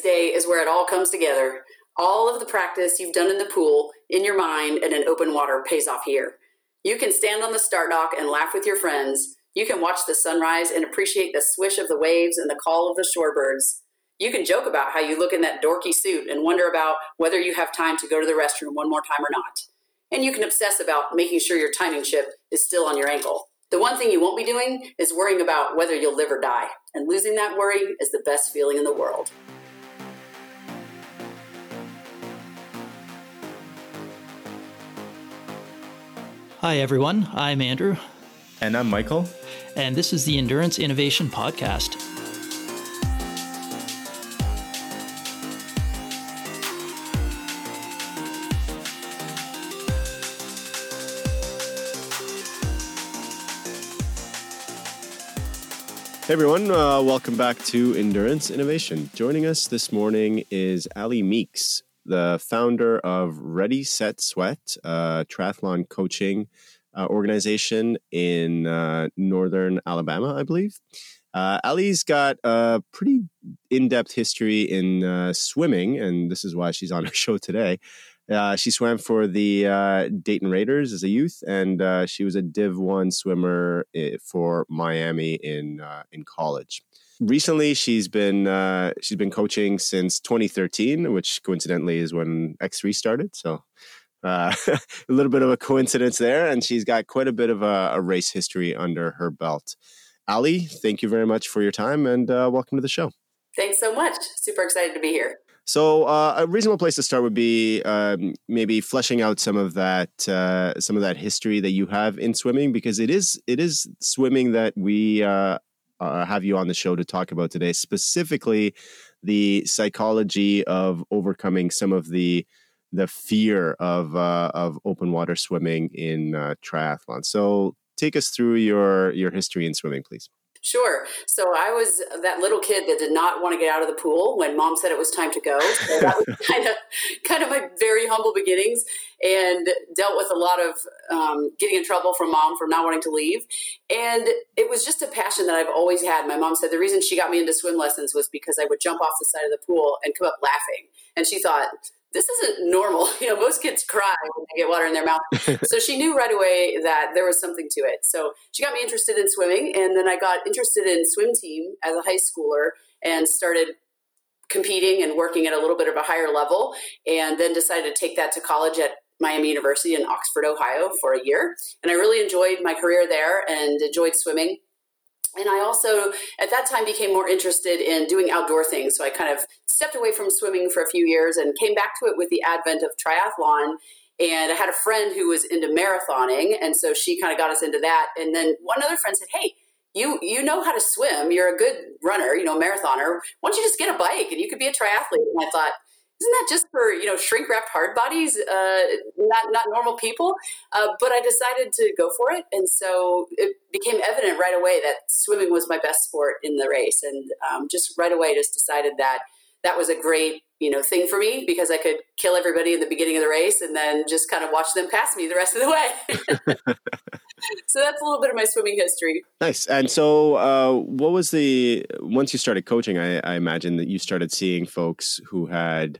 day is where it all comes together. All of the practice you've done in the pool, in your mind, and in open water pays off here. You can stand on the start dock and laugh with your friends. You can watch the sunrise and appreciate the swish of the waves and the call of the shorebirds. You can joke about how you look in that dorky suit and wonder about whether you have time to go to the restroom one more time or not. And you can obsess about making sure your timing chip is still on your ankle. The one thing you won't be doing is worrying about whether you'll live or die. And losing that worry is the best feeling in the world. Hi, everyone. I'm Andrew. And I'm Michael. And this is the Endurance Innovation Podcast. Hey everyone, uh, welcome back to Endurance Innovation. Joining us this morning is Ali Meeks, the founder of Ready Set Sweat, a triathlon coaching uh, organization in uh, northern Alabama, I believe. Uh, Ali's got a pretty in depth history in uh, swimming, and this is why she's on our show today. Uh, she swam for the Dayton Raiders as a youth, and she was a Div One swimmer eh, for Miami in in college. Recently, she's been uh, she's been coaching since 2013, which coincidentally is when X3 started. So uh, a little bit of a coincidence there, and she's got quite a bit of a, a race history under her belt. Ali, thank you very much for your time, and welcome to the show. Thanks so much. Super excited to be here. So uh, a reasonable place to start would be um, maybe fleshing out some of that uh, some of that history that you have in swimming because it is it is swimming that we uh, uh have you on the show to talk about today specifically the psychology of overcoming some of the the fear of uh, of open water swimming in uh, triathlon. So take us through your your history in swimming, please. Sure. So I was that little kid that did not want to get out of the pool when mom said it was time to go. So that was kind of kind of my very humble beginnings, and dealt with a lot of um, getting in trouble from mom for not wanting to leave. And it was just a passion that I've always had. My mom said the reason she got me into swim lessons was because I would jump off the side of the pool and come up laughing, and she thought this isn't normal. You know, most kids cry when they get water in their mouth. so she knew right away that there was something to it. So she got me interested in swimming, and then I got interested in swim team as a high schooler and started competing and working at a little bit of a higher level, and then decided to take that to college at Miami University in Oxford, Ohio for a year. And I really enjoyed my career there and enjoyed swimming and I also, at that time, became more interested in doing outdoor things. So I kind of stepped away from swimming for a few years and came back to it with the advent of triathlon. And I had a friend who was into marathoning, and so she kind of got us into that. And then one other friend said, "Hey, you you know how to swim. You're a good runner, you know, marathoner. Why don't you just get a bike and you could be a triathlete?" And I thought, isn't that just for you know shrink wrapped hard bodies uh, not not normal people? Uh, but i decided to go for it and so it became evident right away that swimming was my best sport in the race and um, just right away just decided that that was a great you know thing for me because i could kill everybody in the beginning of the race and then just kind of watch them pass me the rest of the way so that's a little bit of my swimming history nice and so uh, what was the once you started coaching I, I imagine that you started seeing folks who had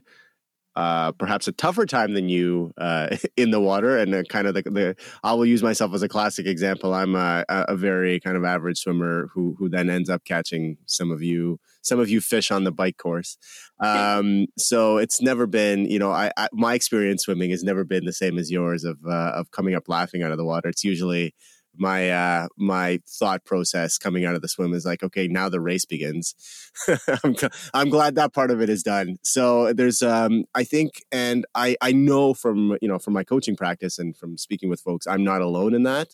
uh, perhaps a tougher time than you uh, in the water. And kind of the, the, I will use myself as a classic example. I'm a, a, very kind of average swimmer who who then ends up catching some of you some of you fish on the bike course. Um, so it's never been, you know, I, I, my experience swimming has never been the same as yours of uh, of coming up laughing out of the water. It's usually my uh my thought process coming out of the swim is like okay now the race begins I'm, I'm glad that part of it is done so there's um i think and i i know from you know from my coaching practice and from speaking with folks i'm not alone in that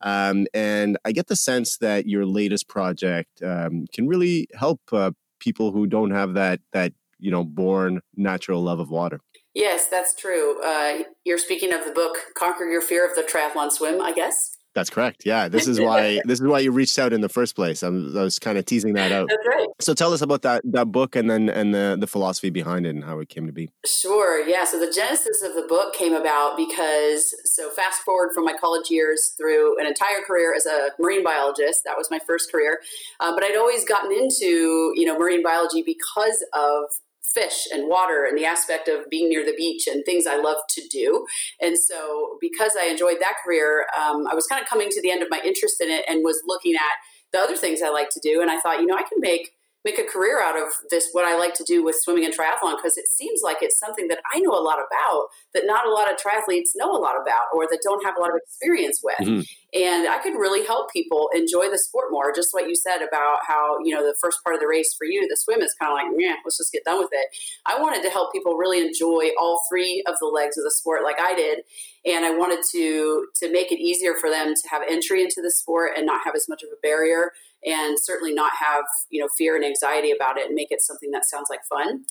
um and i get the sense that your latest project um, can really help uh, people who don't have that that you know born natural love of water Yes, that's true. Uh, you're speaking of the book "Conquer Your Fear of the Triathlon Swim," I guess. That's correct. Yeah, this is why this is why you reached out in the first place. I'm, i was kind of teasing that out. That's right. So tell us about that that book and then and the the philosophy behind it and how it came to be. Sure. Yeah. So the genesis of the book came about because so fast forward from my college years through an entire career as a marine biologist. That was my first career, uh, but I'd always gotten into you know marine biology because of fish and water and the aspect of being near the beach and things I love to do. And so, because I enjoyed that career, um, I was kind of coming to the end of my interest in it and was looking at the other things I like to do. And I thought, you know, I can make make a career out of this what I like to do with swimming and triathlon because it seems like it's something that I know a lot about that not a lot of triathletes know a lot about or that don't have a lot of experience with. Mm-hmm. And I could really help people enjoy the sport more, just what you said about how, you know, the first part of the race for you, the swim is kind of like, yeah, let's just get done with it. I wanted to help people really enjoy all three of the legs of the sport like I did. And I wanted to to make it easier for them to have entry into the sport and not have as much of a barrier and certainly not have you know fear and anxiety about it and make it something that sounds like fun.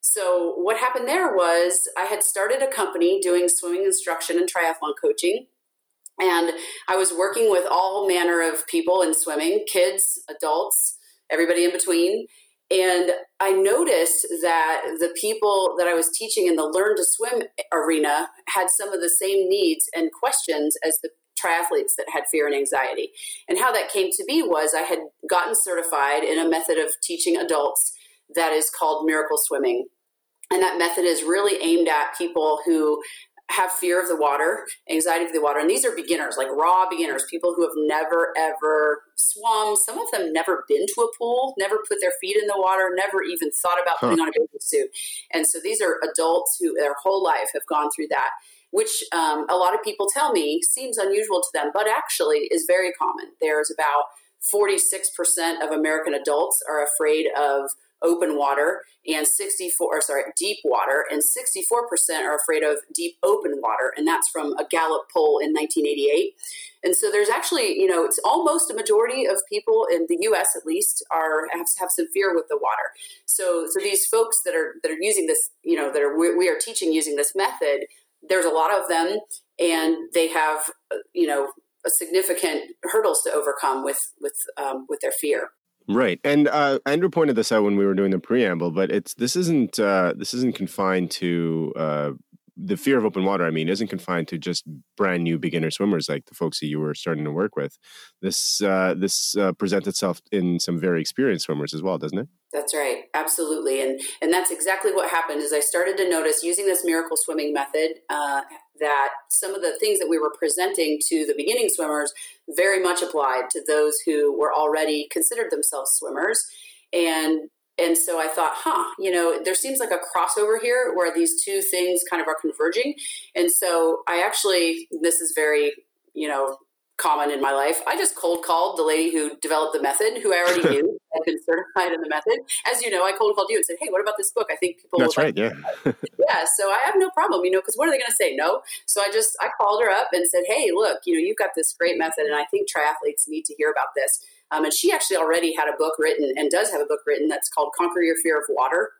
So what happened there was i had started a company doing swimming instruction and triathlon coaching and i was working with all manner of people in swimming kids adults everybody in between. And I noticed that the people that I was teaching in the Learn to Swim arena had some of the same needs and questions as the triathletes that had fear and anxiety. And how that came to be was I had gotten certified in a method of teaching adults that is called miracle swimming. And that method is really aimed at people who have fear of the water, anxiety of the water. And these are beginners, like raw beginners, people who have never ever swum. Some of them never been to a pool, never put their feet in the water, never even thought about putting on a bathing suit. And so these are adults who their whole life have gone through that which um, a lot of people tell me seems unusual to them, but actually is very common. There's about 46% of American adults are afraid of open water and 64 sorry deep water and 64% are afraid of deep open water and that's from a gallup poll in 1988 and so there's actually you know it's almost a majority of people in the us at least are have, have some fear with the water so so these folks that are that are using this you know that are we, we are teaching using this method there's a lot of them, and they have you know significant hurdles to overcome with with um, with their fear. Right, and uh, Andrew pointed this out when we were doing the preamble, but it's this isn't uh, this isn't confined to uh, the fear of open water, I mean, isn't confined to just brand new beginner swimmers like the folks that you were starting to work with. This uh, this uh, presents itself in some very experienced swimmers as well, doesn't it? That's right, absolutely, and and that's exactly what happened. Is I started to notice using this miracle swimming method uh, that some of the things that we were presenting to the beginning swimmers very much applied to those who were already considered themselves swimmers, and and so I thought, huh, you know, there seems like a crossover here where these two things kind of are converging. And so I actually, this is very, you know, common in my life. I just cold called the lady who developed the method, who I already knew had been certified in the method. As you know, I cold called you and said, "Hey, what about this book? I think people." That's right. Like yeah. yeah. So I have no problem, you know, because what are they going to say? No. So I just I called her up and said, "Hey, look, you know, you've got this great method, and I think triathletes need to hear about this." Um, and she actually already had a book written and does have a book written that's called Conquer Your Fear of Water.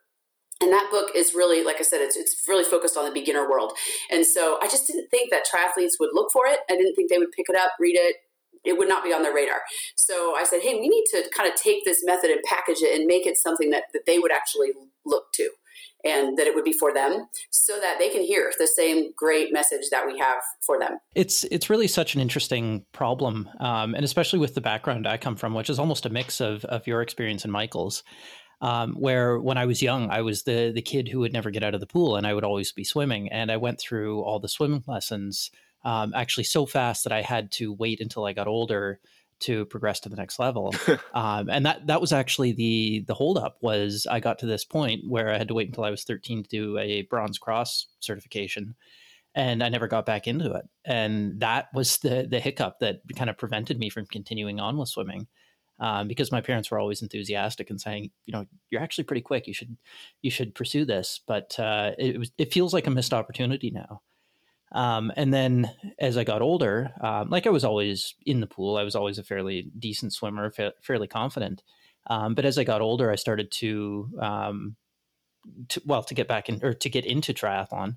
And that book is really, like I said, it's, it's really focused on the beginner world. And so I just didn't think that triathletes would look for it. I didn't think they would pick it up, read it. It would not be on their radar. So I said, hey, we need to kind of take this method and package it and make it something that, that they would actually look to and that it would be for them so that they can hear the same great message that we have for them it's it's really such an interesting problem um, and especially with the background i come from which is almost a mix of of your experience and michael's um, where when I was young, I was the the kid who would never get out of the pool, and I would always be swimming. And I went through all the swimming lessons um, actually so fast that I had to wait until I got older to progress to the next level. um, and that that was actually the the holdup was I got to this point where I had to wait until I was 13 to do a bronze cross certification. And I never got back into it. And that was the the hiccup that kind of prevented me from continuing on with swimming. Um, because my parents were always enthusiastic and saying, you know, you're actually pretty quick. You should, you should pursue this. But uh, it was, it feels like a missed opportunity now. Um, and then as I got older, um, like I was always in the pool, I was always a fairly decent swimmer, fa- fairly confident. Um, but as I got older, I started to, um, to, well, to get back in or to get into triathlon.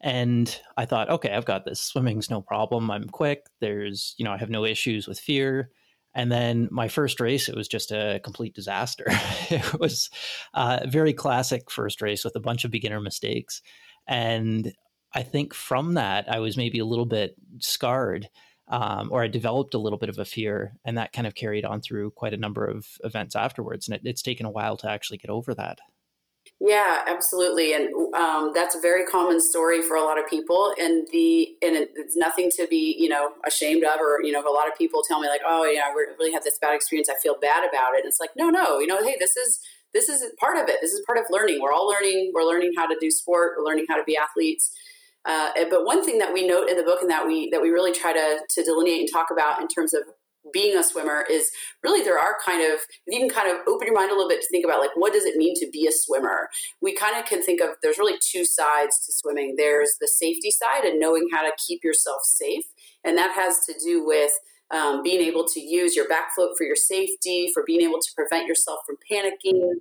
And I thought, okay, I've got this. Swimming's no problem. I'm quick. There's, you know, I have no issues with fear. And then my first race, it was just a complete disaster. it was a very classic first race with a bunch of beginner mistakes. And I think from that, I was maybe a little bit scarred. Um, or I developed a little bit of a fear, and that kind of carried on through quite a number of events afterwards. And it, it's taken a while to actually get over that. Yeah, absolutely, and um, that's a very common story for a lot of people. And the and it's nothing to be you know ashamed of, or you know, a lot of people tell me like, oh yeah, I really had this bad experience. I feel bad about it. And it's like, no, no, you know, hey, this is this is part of it. This is part of learning. We're all learning. We're learning how to do sport. We're learning how to be athletes. Uh, but one thing that we note in the book and that we that we really try to to delineate and talk about in terms of being a swimmer is really there are kind of you can kind of open your mind a little bit to think about like what does it mean to be a swimmer? We kind of can think of there's really two sides to swimming. There's the safety side and knowing how to keep yourself safe and that has to do with um, being able to use your back float for your safety for being able to prevent yourself from panicking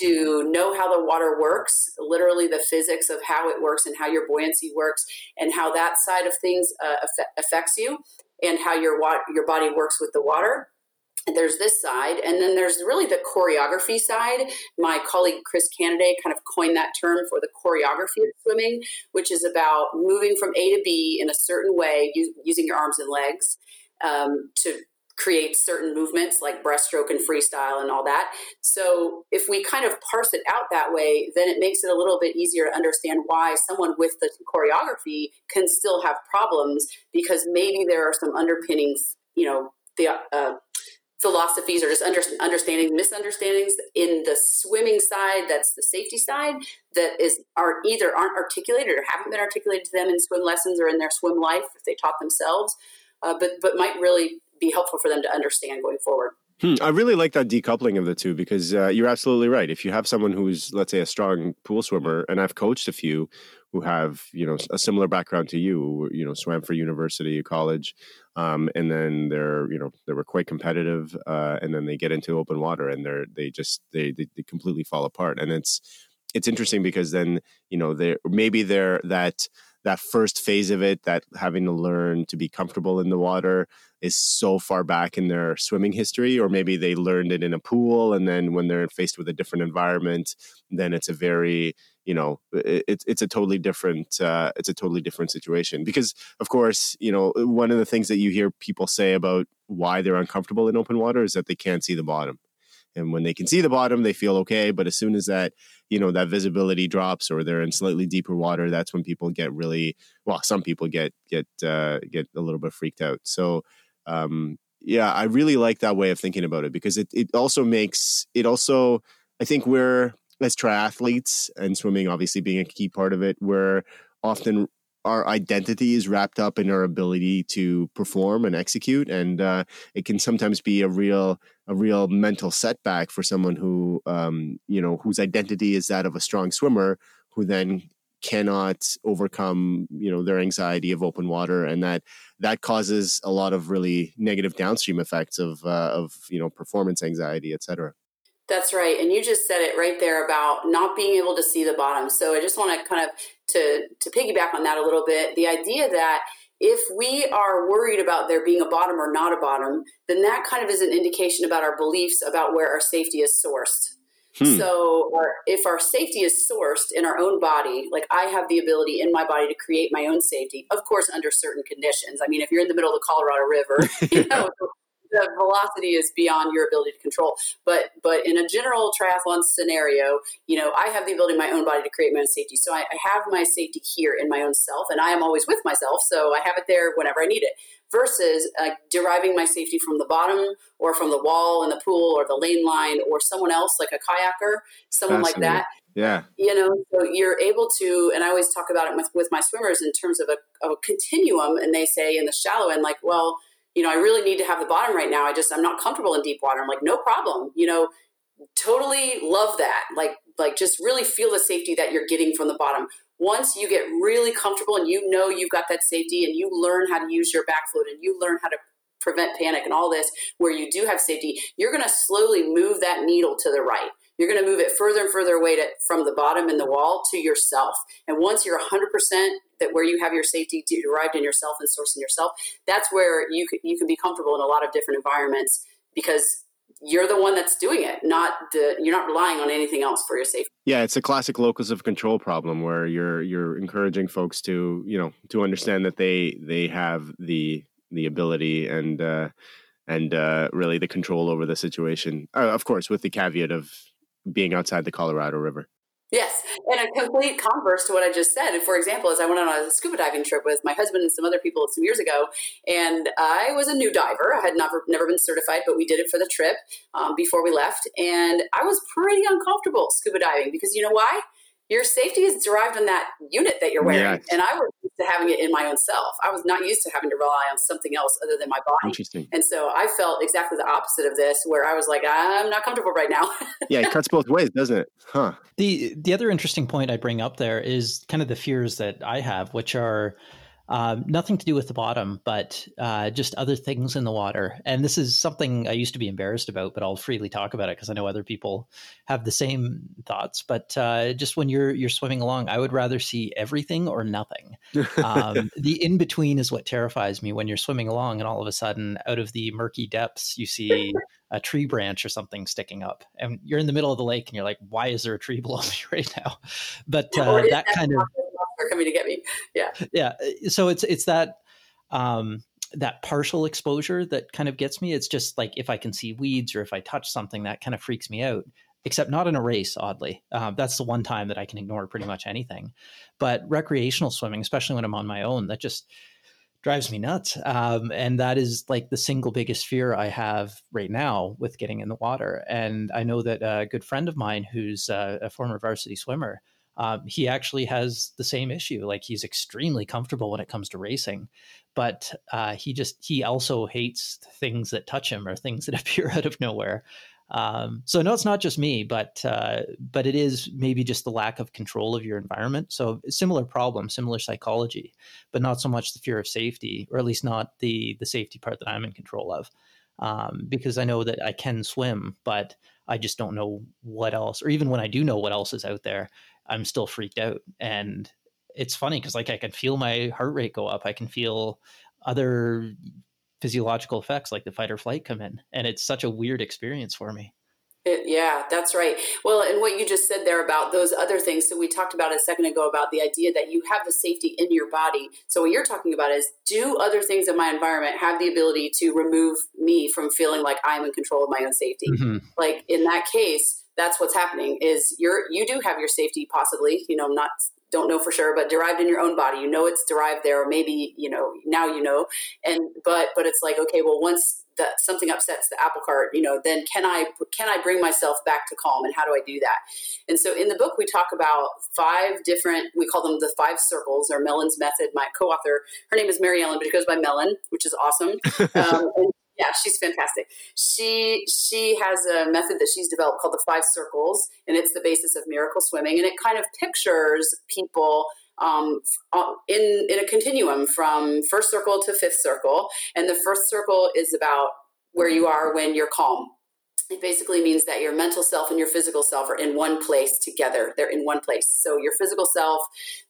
to know how the water works, literally the physics of how it works and how your buoyancy works, and how that side of things uh, affects you and how your your body works with the water. There's this side, and then there's really the choreography side. My colleague Chris Canaday kind of coined that term for the choreography of swimming, which is about moving from A to B in a certain way, using your arms and legs um, to create certain movements like breaststroke and freestyle and all that. So if we kind of parse it out that way, then it makes it a little bit easier to understand why someone with the choreography can still have problems because maybe there are some underpinnings, you know, the uh, philosophies or just under, understanding misunderstandings in the swimming side that's the safety side that is are either aren't articulated or haven't been articulated to them in swim lessons or in their swim life if they taught themselves uh, but but might really be helpful for them to understand going forward. Hmm. I really like that decoupling of the two because uh, you're absolutely right. If you have someone who's, let's say, a strong pool swimmer, and I've coached a few who have, you know, a similar background to you, you know, swam for university, college, um, and then they're, you know, they were quite competitive, uh, and then they get into open water and they're they just they, they they completely fall apart, and it's it's interesting because then you know they maybe they're that that first phase of it, that having to learn to be comfortable in the water, is so far back in their swimming history, or maybe they learned it in a pool, and then when they're faced with a different environment, then it's a very you know it's it's a totally different uh, it's a totally different situation. Because of course you know one of the things that you hear people say about why they're uncomfortable in open water is that they can't see the bottom. And when they can see the bottom they feel okay but as soon as that you know that visibility drops or they're in slightly deeper water that's when people get really well some people get get uh, get a little bit freaked out. So um, yeah i really like that way of thinking about it because it, it also makes it also i think we're as triathletes and swimming obviously being a key part of it we're often our identity is wrapped up in our ability to perform and execute and uh, it can sometimes be a real a real mental setback for someone who um, you know whose identity is that of a strong swimmer who then cannot overcome you know their anxiety of open water and that that causes a lot of really negative downstream effects of uh, of you know performance anxiety etc that's right. And you just said it right there about not being able to see the bottom. So I just want to kind of to to piggyback on that a little bit. The idea that if we are worried about there being a bottom or not a bottom, then that kind of is an indication about our beliefs about where our safety is sourced. Hmm. So, our, if our safety is sourced in our own body, like I have the ability in my body to create my own safety, of course, under certain conditions. I mean, if you're in the middle of the Colorado River, you know, the velocity is beyond your ability to control. But but in a general triathlon scenario, you know, I have the ability in my own body to create my own safety. So I, I have my safety here in my own self, and I am always with myself. So I have it there whenever I need it. Versus uh, deriving my safety from the bottom or from the wall in the pool or the lane line or someone else like a kayaker, someone like that. Yeah. You know, so you're able to, and I always talk about it with, with my swimmers in terms of a, of a continuum. And they say in the shallow end, like, well, you know, I really need to have the bottom right now. I just, I'm not comfortable in deep water. I'm like, no problem. You know, totally love that. Like, like just really feel the safety that you're getting from the bottom. Once you get really comfortable and you know you've got that safety and you learn how to use your back float and you learn how to prevent panic and all this, where you do have safety, you're going to slowly move that needle to the right you're going to move it further and further away to, from the bottom in the wall to yourself. And once you're 100% that where you have your safety derived in yourself and sourced in yourself, that's where you can, you can be comfortable in a lot of different environments because you're the one that's doing it not the you're not relying on anything else for your safety yeah it's a classic locus of control problem where you're you're encouraging folks to you know to understand that they they have the the ability and uh and uh really the control over the situation uh, of course with the caveat of being outside the Colorado River. Yeah, and a complete converse to what I just said. For example, as I went on a scuba diving trip with my husband and some other people some years ago, and I was a new diver. I had never never been certified, but we did it for the trip um, before we left, and I was pretty uncomfortable scuba diving because you know why? Your safety is derived on that unit that you're wearing. Yes. And I was used to having it in my own self. I was not used to having to rely on something else other than my body. Interesting. And so I felt exactly the opposite of this, where I was like, I'm not comfortable right now. yeah, it cuts both ways, doesn't it? Huh. The the other interesting point I bring up there is kind of the fears that I have, which are um, nothing to do with the bottom, but uh, just other things in the water. And this is something I used to be embarrassed about, but I'll freely talk about it because I know other people have the same thoughts. But uh, just when you're you're swimming along, I would rather see everything or nothing. Um, the in between is what terrifies me. When you're swimming along, and all of a sudden, out of the murky depths, you see a tree branch or something sticking up, and you're in the middle of the lake, and you're like, "Why is there a tree below me right now?" But uh, that kind of are coming to get me. Yeah. Yeah. So it's it's that um that partial exposure that kind of gets me. It's just like if I can see weeds or if I touch something, that kind of freaks me out. Except not in a race, oddly. Uh, that's the one time that I can ignore pretty much anything. But recreational swimming, especially when I'm on my own, that just drives me nuts. Um, and that is like the single biggest fear I have right now with getting in the water. And I know that a good friend of mine who's a, a former varsity swimmer um, he actually has the same issue. Like he's extremely comfortable when it comes to racing, but uh, he just he also hates things that touch him or things that appear out of nowhere. Um, so no, it's not just me, but uh, but it is maybe just the lack of control of your environment. So similar problem, similar psychology, but not so much the fear of safety, or at least not the the safety part that I'm in control of. Um, because I know that I can swim, but I just don't know what else, or even when I do know what else is out there, I'm still freaked out. And it's funny because like I can feel my heart rate go up. I can feel other physiological effects like the fight or flight come in. And it's such a weird experience for me. It, yeah, that's right. Well, and what you just said there about those other things. So we talked about a second ago about the idea that you have the safety in your body. So what you're talking about is do other things in my environment have the ability to remove me from feeling like I'm in control of my own safety? Mm-hmm. Like in that case, that's what's happening is you're you do have your safety possibly you know not don't know for sure but derived in your own body. You know it's derived there or maybe you know now you know. And but but it's like okay well once that something upsets the apple cart you know then can i can i bring myself back to calm and how do i do that? And so in the book we talk about five different we call them the five circles or Melon's method. My co-author her name is mary ellen but it goes by Mellon which is awesome. Um, and yeah, she's fantastic. She she has a method that she's developed called the five circles, and it's the basis of miracle swimming, and it kind of pictures people um, uh, in in a continuum from first circle to fifth circle, and the first circle is about where you are when you're calm. It basically means that your mental self and your physical self are in one place together. They're in one place. So your physical self,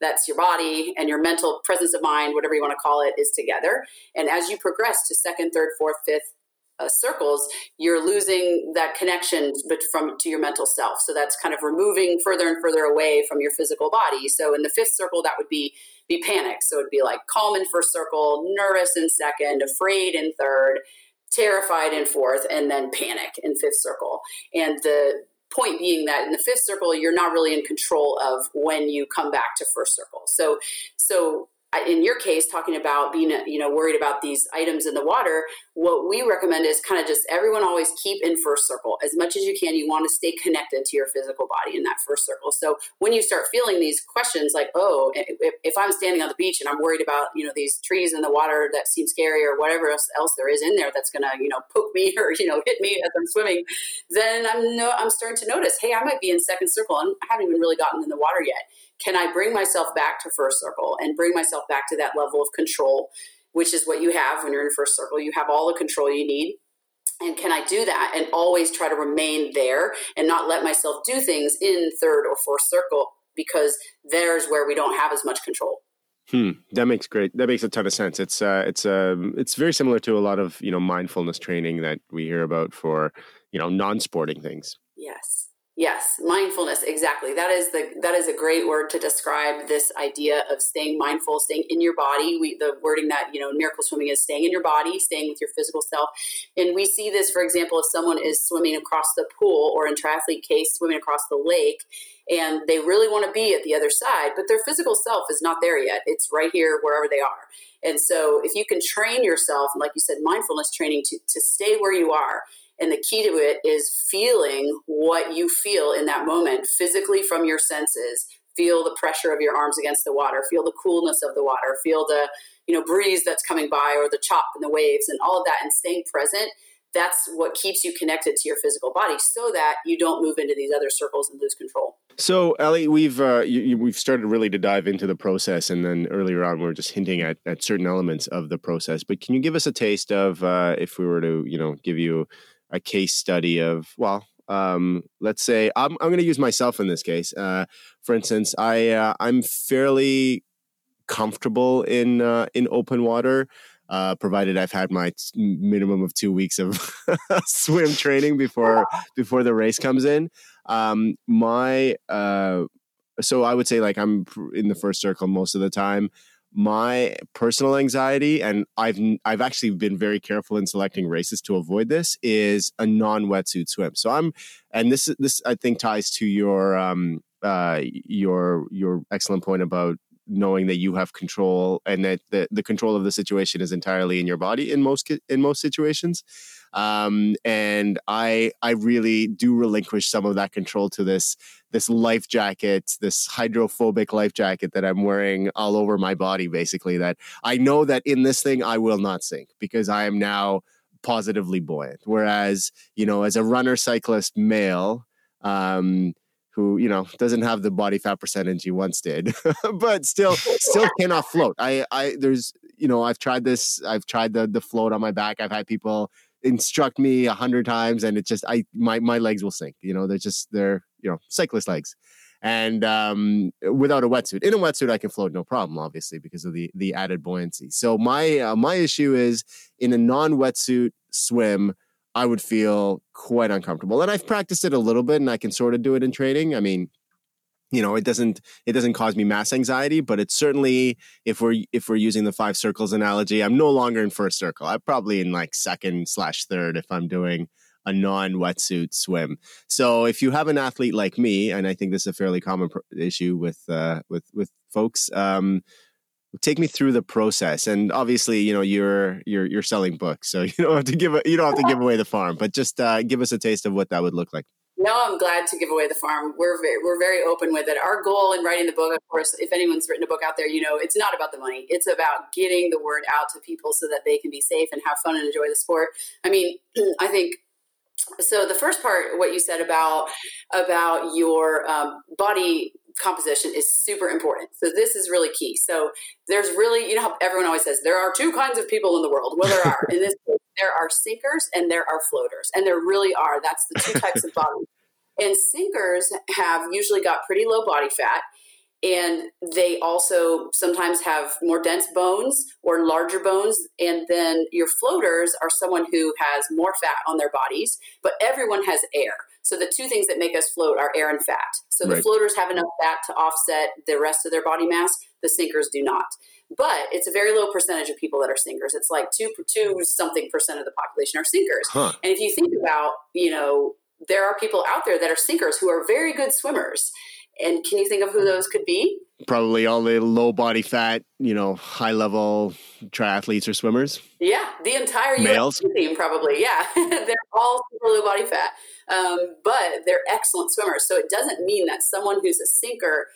that's your body, and your mental presence of mind, whatever you want to call it, is together. And as you progress to second, third, fourth, fifth, uh, circles, you're losing that connection but from to your mental self. So that's kind of removing further and further away from your physical body. So in the fifth circle, that would be be panic. So it'd be like calm in first circle, nervous in second, afraid in third, terrified in fourth, and then panic in fifth circle. And the point being that in the fifth circle, you're not really in control of when you come back to first circle. So, so in your case, talking about being, you know, worried about these items in the water, what we recommend is kind of just everyone always keep in first circle as much as you can. You want to stay connected to your physical body in that first circle. So when you start feeling these questions, like, oh, if, I'm standing on the beach and I'm worried about, you know, these trees in the water that seem scary or whatever else, else there is in there that's going to, you know, poke me or you know hit me as I'm swimming, then I'm no, I'm starting to notice, hey, I might be in second circle and I haven't even really gotten in the water yet can I bring myself back to first circle and bring myself back to that level of control, which is what you have when you're in first circle? You have all the control you need. And can I do that and always try to remain there and not let myself do things in third or fourth circle because there's where we don't have as much control. Hmm, that makes great. That makes a ton of sense. It's uh, it's um, it's very similar to a lot of you know mindfulness training that we hear about for you know non-sporting things. Yes. Yes, mindfulness exactly. That is the that is a great word to describe this idea of staying mindful, staying in your body. We the wording that, you know, miracle swimming is staying in your body, staying with your physical self. And we see this for example if someone is swimming across the pool or in triathlete case swimming across the lake and they really want to be at the other side, but their physical self is not there yet. It's right here wherever they are. And so if you can train yourself, like you said, mindfulness training to, to stay where you are and the key to it is feeling what you feel in that moment physically from your senses. Feel the pressure of your arms against the water, feel the coolness of the water, feel the you know breeze that's coming by or the chop and the waves and all of that and staying present that's what keeps you connected to your physical body so that you don't move into these other circles and lose control. So, Ellie, we've uh, you, we've started really to dive into the process, and then earlier on we were just hinting at, at certain elements of the process. But can you give us a taste of uh, if we were to, you know, give you a case study of well um, let's say i'm, I'm going to use myself in this case uh, for instance i uh, i'm fairly comfortable in uh, in open water uh, provided I've had my t- minimum of two weeks of swim training before before the race comes in. Um, my uh, so I would say like I'm in the first circle most of the time my personal anxiety and i've i've actually been very careful in selecting races to avoid this is a non-wetsuit swim. So i'm and this this i think ties to your um uh your your excellent point about knowing that you have control and that the, the control of the situation is entirely in your body in most in most situations um, and I I really do relinquish some of that control to this this life jacket, this hydrophobic life jacket that I'm wearing all over my body. Basically, that I know that in this thing I will not sink because I am now positively buoyant. Whereas you know, as a runner, cyclist, male. Um, who you know doesn't have the body fat percentage he once did but still still cannot float i i there's you know i've tried this i've tried the the float on my back i've had people instruct me a hundred times and it just I my my legs will sink. You know, they're just they're you know cyclist legs. And um, without a wetsuit, in a wetsuit, I can float no problem, obviously, because of the the added buoyancy. So my uh, my issue is in a non wetsuit swim, I would feel quite uncomfortable. And I've practiced it a little bit, and I can sort of do it in training. I mean, you know it doesn't it doesn't cause me mass anxiety but it's certainly if we're if we're using the five circles analogy i'm no longer in first circle. I'm probably in like second slash third if i'm doing a non wetsuit swim. So if you have an athlete like me and i think this is a fairly common issue with uh with with folks um take me through the process. And obviously you know you're you're you're selling books so you don't have to give a, you don't have to give away the farm but just uh, give us a taste of what that would look like no, I'm glad to give away the farm. We're very, we're very open with it. Our goal in writing the book, of course, if anyone's written a book out there, you know, it's not about the money. It's about getting the word out to people so that they can be safe and have fun and enjoy the sport. I mean, I think so. The first part, what you said about about your um, body composition is super important. So this is really key. So there's really, you know, how everyone always says there are two kinds of people in the world. Well, there are. In this case, there are sinkers and there are floaters, and there really are. That's the two types of bodies. And sinkers have usually got pretty low body fat. And they also sometimes have more dense bones or larger bones. And then your floaters are someone who has more fat on their bodies, but everyone has air. So the two things that make us float are air and fat. So the right. floaters have enough fat to offset the rest of their body mass. The sinkers do not. But it's a very low percentage of people that are sinkers. It's like two two something percent of the population are sinkers. Huh. And if you think about, you know, there are people out there that are sinkers who are very good swimmers. And can you think of who those could be? Probably all the low body fat, you know, high level triathletes or swimmers. Yeah, the entire males team probably. Yeah, they're all super low body fat, um, but they're excellent swimmers. So it doesn't mean that someone who's a sinker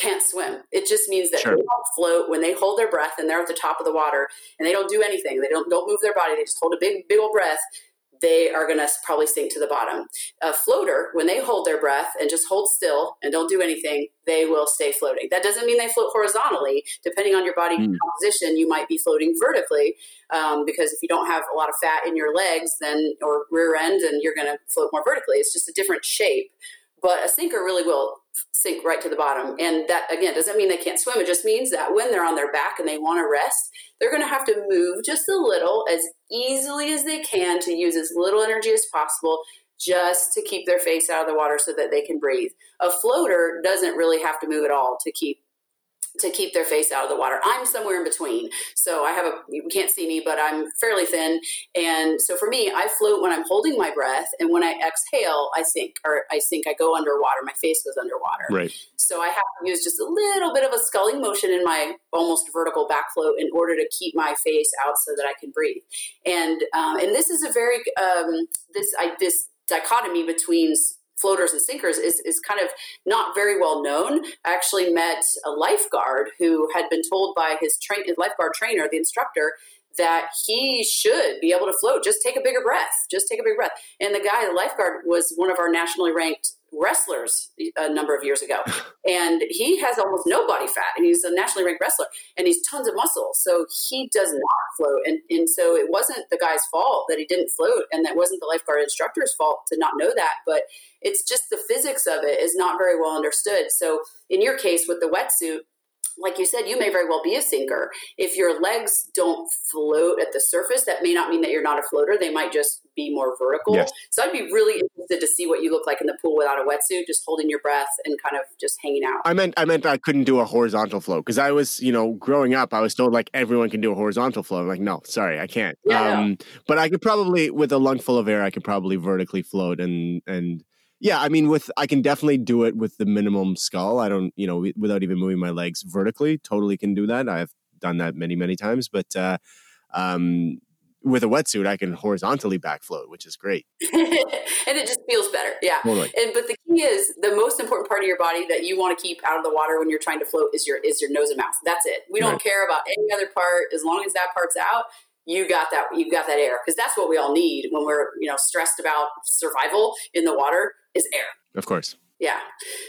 can't swim. It just means that sure. they don't float when they hold their breath and they're at the top of the water and they don't do anything. They don't don't move their body. They just hold a big big old breath they are going to probably sink to the bottom. A floater, when they hold their breath and just hold still and don't do anything, they will stay floating. That doesn't mean they float horizontally. Depending on your body mm. composition, you might be floating vertically um, because if you don't have a lot of fat in your legs, then or rear end, then you're going to float more vertically. It's just a different shape. But a sinker really will sink right to the bottom. And that, again, doesn't mean they can't swim. It just means that when they're on their back and they want to rest, they're going to have to move just a little as easily as they can to use as little energy as possible just to keep their face out of the water so that they can breathe. A floater doesn't really have to move at all to keep to keep their face out of the water. I'm somewhere in between. So I have a, you can't see me, but I'm fairly thin. And so for me, I float when I'm holding my breath. And when I exhale, I sink or I sink, I go underwater. My face goes underwater. Right. So I have to use just a little bit of a sculling motion in my almost vertical back float in order to keep my face out so that I can breathe. And, um, and this is a very, um, this, I, this dichotomy between floaters and sinkers is, is kind of not very well known. I actually met a lifeguard who had been told by his, train, his lifeguard trainer, the instructor, that he should be able to float. Just take a bigger breath. Just take a big breath. And the guy, the lifeguard, was one of our nationally ranked wrestlers a number of years ago. And he has almost no body fat. And he's a nationally ranked wrestler and he's tons of muscle. So he does not float. And, and so it wasn't the guy's fault that he didn't float. And that wasn't the lifeguard instructor's fault to not know that. But it's just the physics of it is not very well understood. So in your case with the wetsuit, like you said, you may very well be a sinker. If your legs don't float at the surface, that may not mean that you're not a floater. They might just be more vertical. Yes. So I'd be really interested to see what you look like in the pool without a wetsuit, just holding your breath and kind of just hanging out. I meant I meant I couldn't do a horizontal float because I was, you know, growing up, I was told like everyone can do a horizontal float. I'm like, no, sorry, I can't. Yeah, um, no. But I could probably, with a lung full of air, I could probably vertically float and and yeah, I mean, with I can definitely do it with the minimum scull. I don't, you know, without even moving my legs vertically. Totally can do that. I've done that many, many times. But uh, um, with a wetsuit, I can horizontally back float, which is great. and it just feels better. Yeah. Totally. And but the key is the most important part of your body that you want to keep out of the water when you're trying to float is your is your nose and mouth. That's it. We don't care about any other part as long as that part's out you got that you got that air. Because that's what we all need when we're you know stressed about survival in the water is air. Of course. Yeah.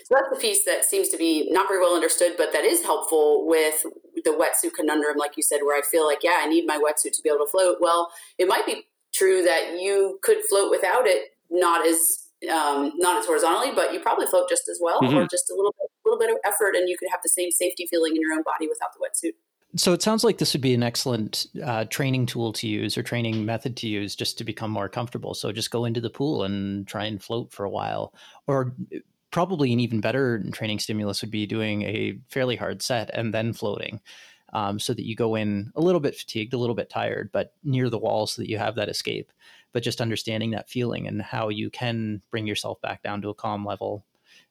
So that's the piece that seems to be not very well understood but that is helpful with the wetsuit conundrum like you said where i feel like yeah i need my wetsuit to be able to float. Well it might be true that you could float without it not as um, not as horizontally, but you probably float just as well, mm-hmm. or just a little bit, little bit of effort, and you could have the same safety feeling in your own body without the wetsuit. So it sounds like this would be an excellent uh, training tool to use or training method to use just to become more comfortable. So just go into the pool and try and float for a while. Or probably an even better training stimulus would be doing a fairly hard set and then floating. Um, so that you go in a little bit fatigued, a little bit tired, but near the wall so that you have that escape. But just understanding that feeling and how you can bring yourself back down to a calm level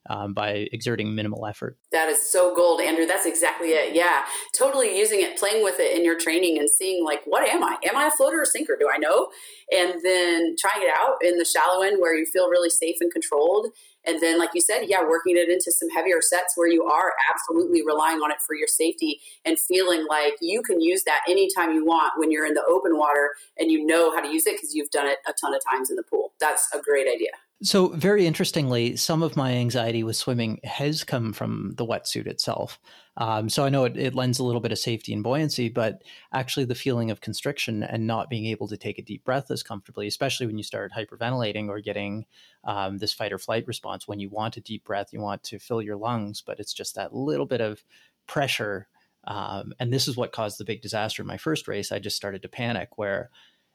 um, by exerting minimal effort. That is so gold, Andrew. That's exactly it. Yeah, totally using it, playing with it in your training, and seeing like, what am I? Am I a floater or sinker? Do I know? And then trying it out in the shallow end where you feel really safe and controlled. And then, like you said, yeah, working it into some heavier sets where you are absolutely relying on it for your safety and feeling like you can use that anytime you want when you're in the open water and you know how to use it because you've done it a ton of times in the pool. That's a great idea. So, very interestingly, some of my anxiety with swimming has come from the wetsuit itself. Um, so, I know it, it, lends a little bit of safety and buoyancy, but actually, the feeling of constriction and not being able to take a deep breath as comfortably, especially when you start hyperventilating or getting um, this fight or flight response when you want a deep breath, you want to fill your lungs, but it's just that little bit of pressure. Um, and this is what caused the big disaster in my first race. I just started to panic where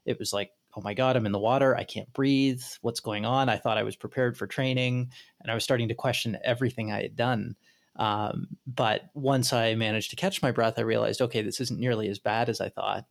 it was like oh my God, I'm in the water. I can't breathe. What's going on? I thought I was prepared for training and I was starting to question everything I had done. Um, but once I managed to catch my breath, I realized, okay, this isn't nearly as bad as I thought.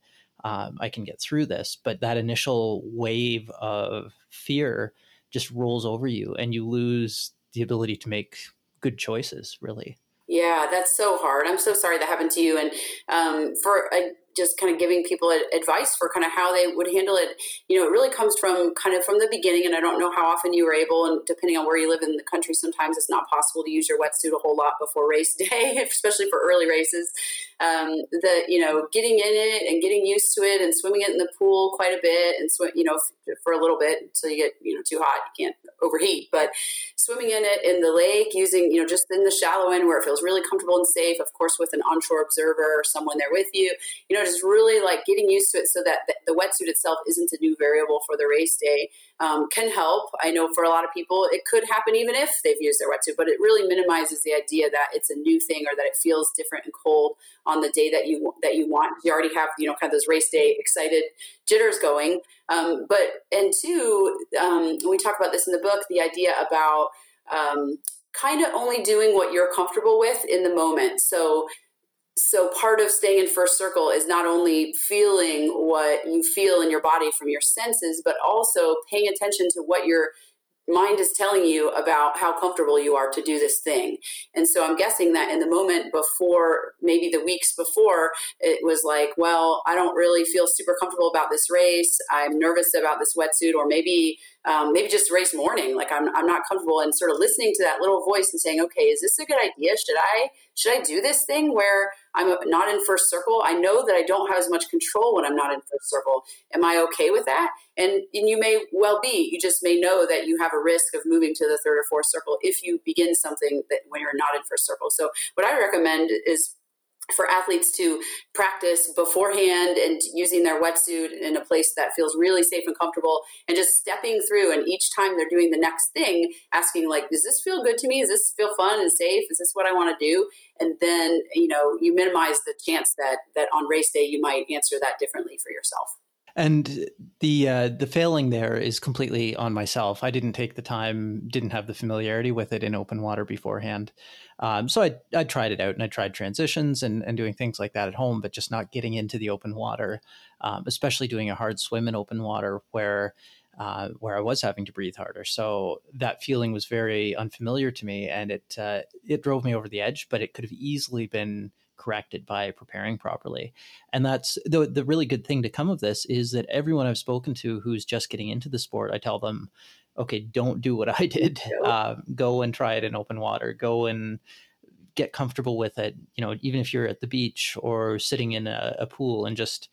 Um, I can get through this. But that initial wave of fear just rolls over you and you lose the ability to make good choices, really. Yeah, that's so hard. I'm so sorry that happened to you. And um, for a just kind of giving people advice for kind of how they would handle it. You know it really comes from kind of from the beginning and i don't know how often you were able and depending on where you live in the country sometimes it's not possible to use your wetsuit a whole lot before race day especially for early races. Um, the you know getting in it and getting used to it and swimming it in the pool quite a bit and swim you know for a little bit until you get you know too hot you can't overheat. But swimming in it in the lake using you know just in the shallow end where it feels really comfortable and safe of course with an onshore observer or someone there with you you know know, just really like getting used to it so that the, the wetsuit itself isn't a new variable for the race day um, can help. I know for a lot of people, it could happen even if they've used their wetsuit, but it really minimizes the idea that it's a new thing or that it feels different and cold on the day that you that you want. You already have you know kind of those race day excited jitters going. Um, but and two, um, we talk about this in the book, the idea about um, kind of only doing what you're comfortable with in the moment. So so part of staying in first circle is not only feeling what you feel in your body from your senses but also paying attention to what your mind is telling you about how comfortable you are to do this thing. And so I'm guessing that in the moment before, maybe the weeks before, it was like, well, I don't really feel super comfortable about this race. I'm nervous about this wetsuit, or maybe um, maybe just race morning. Like I'm, I'm not comfortable and sort of listening to that little voice and saying, okay, is this a good idea? Should I should I do this thing where I'm not in first circle? I know that I don't have as much control when I'm not in first circle. Am I okay with that? And, and you may well be. You just may know that you have a risk of moving to the third or fourth circle if you begin something that when you're not in first circle. So what I recommend is for athletes to practice beforehand and using their wetsuit in a place that feels really safe and comfortable and just stepping through. And each time they're doing the next thing asking like does this feel good to me? Does this feel fun and safe? Is this what i want to do? And then you know you minimize the chance that that on race day you might answer that differently for yourself. And the uh, the failing there is completely on myself. I didn't take the time, didn't have the familiarity with it in open water beforehand. Um, so I I tried it out and I tried transitions and, and doing things like that at home, but just not getting into the open water, um, especially doing a hard swim in open water where uh, where I was having to breathe harder. So that feeling was very unfamiliar to me, and it uh, it drove me over the edge. But it could have easily been corrected by preparing properly. And that's the the really good thing to come of this is that everyone I've spoken to who's just getting into the sport, I tell them, okay, don't do what I did. Uh, go and try it in open water. Go and get comfortable with it. You know, even if you're at the beach or sitting in a, a pool, and just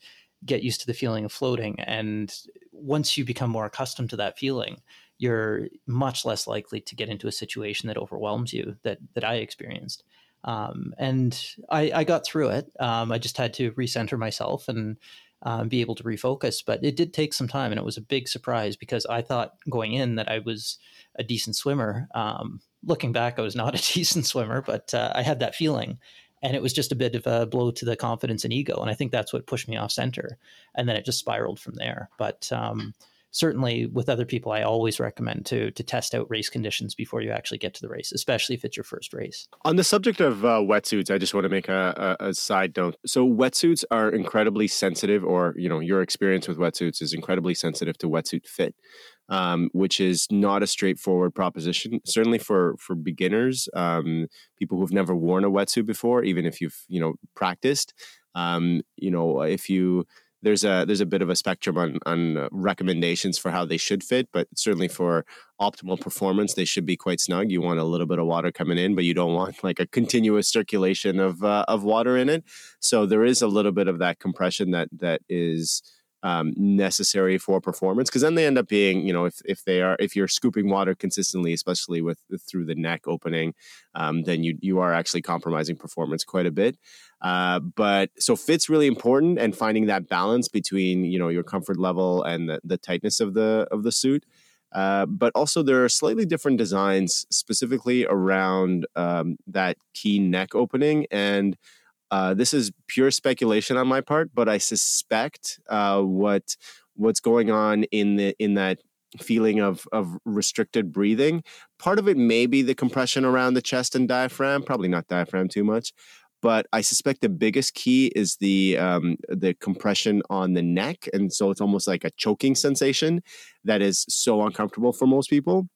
get used to the feeling of floating. And once you become more accustomed to that feeling, you're much less likely to get into a situation that overwhelms you that that I experienced. Um, and I, I, got through it. Um, I just had to recenter myself and um, be able to refocus. But it did take some time, and it was a big surprise because I thought going in that I was a decent swimmer. Um, looking back, I was not a decent swimmer, but uh, I had that feeling. And it was just a bit of a blow to the confidence and ego. And I think that's what pushed me off center. And then it just spiraled from there. But um, certainly with other people, I always recommend to to test out race conditions before you actually get to the race, especially if it's your first race. On the subject of uh, wetsuits, I just want to make a, a, a, side note. So wetsuits are incredibly sensitive, or you know, your experience with wetsuits is incredibly sensitive to wetsuit fit. Um, which is not a straightforward proposition. Certainly for for beginners, um, people who've never worn a wetsuit before, even if you've you know practiced, um, you know if you there's a there's a bit of a spectrum on on recommendations for how they should fit, but certainly for optimal performance, they should be quite snug. You want a little bit of water coming in, but you don't want like a continuous circulation of uh, of water in it. So there is a little bit of that compression that that is um, necessary for performance because then they end up being you know if, if they are if you're scooping water consistently especially with through the neck opening um, then you you are actually compromising performance quite a bit. Uh, but so fit's really important and finding that balance between you know your comfort level and the, the tightness of the of the suit. Uh, but also there are slightly different designs specifically around um, that key neck opening and uh, this is pure speculation on my part, but I suspect uh, what what's going on in the in that feeling of of restricted breathing. Part of it may be the compression around the chest and diaphragm, probably not diaphragm too much, but I suspect the biggest key is the um, the compression on the neck, and so it's almost like a choking sensation that is so uncomfortable for most people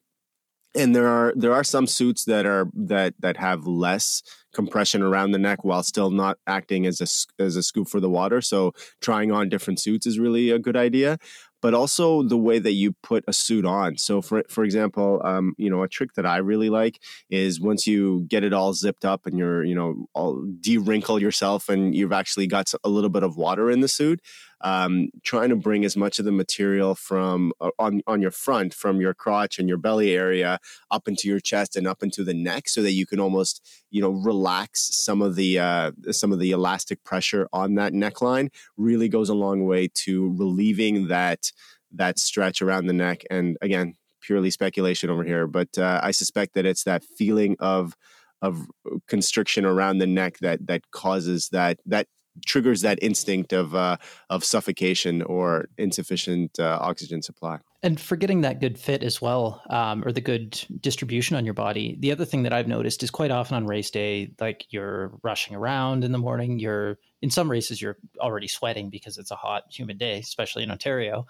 and there are there are some suits that are that that have less compression around the neck while still not acting as a as a scoop for the water. So trying on different suits is really a good idea. But also the way that you put a suit on. So for for example, um, you know, a trick that I really like is once you get it all zipped up and you're you know all de-wrinkle yourself and you've actually got a little bit of water in the suit. Um, trying to bring as much of the material from uh, on on your front, from your crotch and your belly area, up into your chest and up into the neck, so that you can almost you know relax some of the uh, some of the elastic pressure on that neckline. Really goes a long way to relieving that that stretch around the neck. And again, purely speculation over here, but uh, I suspect that it's that feeling of of constriction around the neck that that causes that that triggers that instinct of uh, of suffocation or insufficient uh, oxygen supply. And for getting that good fit as well, um, or the good distribution on your body, the other thing that I've noticed is quite often on race day, like you're rushing around in the morning. You're in some races you're already sweating because it's a hot, humid day, especially in Ontario.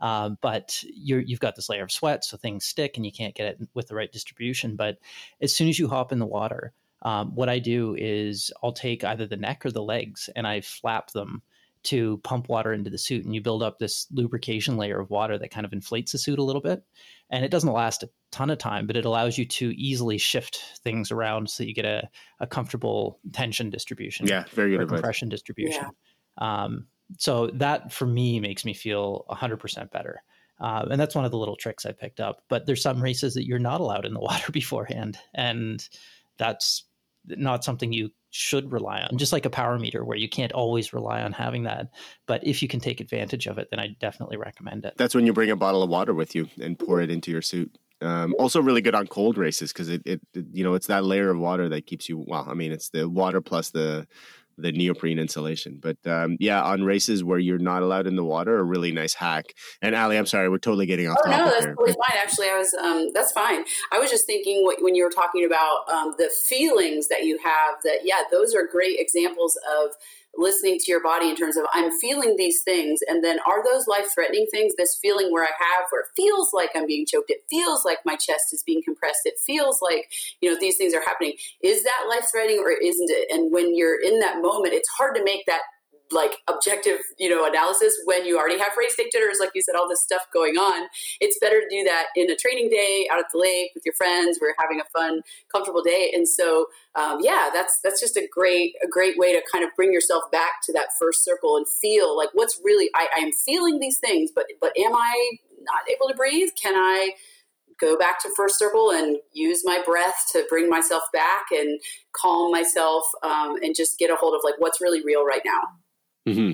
Um, but you have got this layer of sweat, so things stick and you can't get it with the right distribution. But as soon as you hop in the water, um, what I do is I'll take either the neck or the legs and I flap them to pump water into the suit. And you build up this lubrication layer of water that kind of inflates the suit a little bit. And it doesn't last a ton of time, but it allows you to easily shift things around so you get a, a comfortable tension distribution. Yeah, very good. Compression distribution. Yeah. Um, so that for me makes me feel 100% better. Uh, and that's one of the little tricks I picked up. But there's some races that you're not allowed in the water beforehand. And that's not something you should rely on, just like a power meter where you can't always rely on having that. But if you can take advantage of it, then I definitely recommend it. That's when you bring a bottle of water with you and pour it into your suit. Um, also, really good on cold races because it, it, it, you know, it's that layer of water that keeps you. Well, I mean, it's the water plus the the neoprene insulation. But um, yeah, on races where you're not allowed in the water, a really nice hack. And Ali, I'm sorry, we're totally getting off. Oh no, that's totally fine. Actually, I was um, that's fine. I was just thinking when you were talking about um, the feelings that you have. That yeah, those are great examples of listening to your body in terms of I'm feeling these things, and then are those life threatening things? This feeling where I have where it feels like I'm being choked, it feels like my chest is being compressed, it feels like you know these things are happening. Is that life threatening or isn't it? And when you're in that moment, it's hard to make that like objective, you know, analysis when you already have race day like you said, all this stuff going on. It's better to do that in a training day out at the lake with your friends. We're having a fun, comfortable day, and so um, yeah, that's that's just a great a great way to kind of bring yourself back to that first circle and feel like what's really I, I am feeling these things, but but am I not able to breathe? Can I? go back to first circle and use my breath to bring myself back and calm myself um, and just get a hold of like what's really real right now Mm-hmm.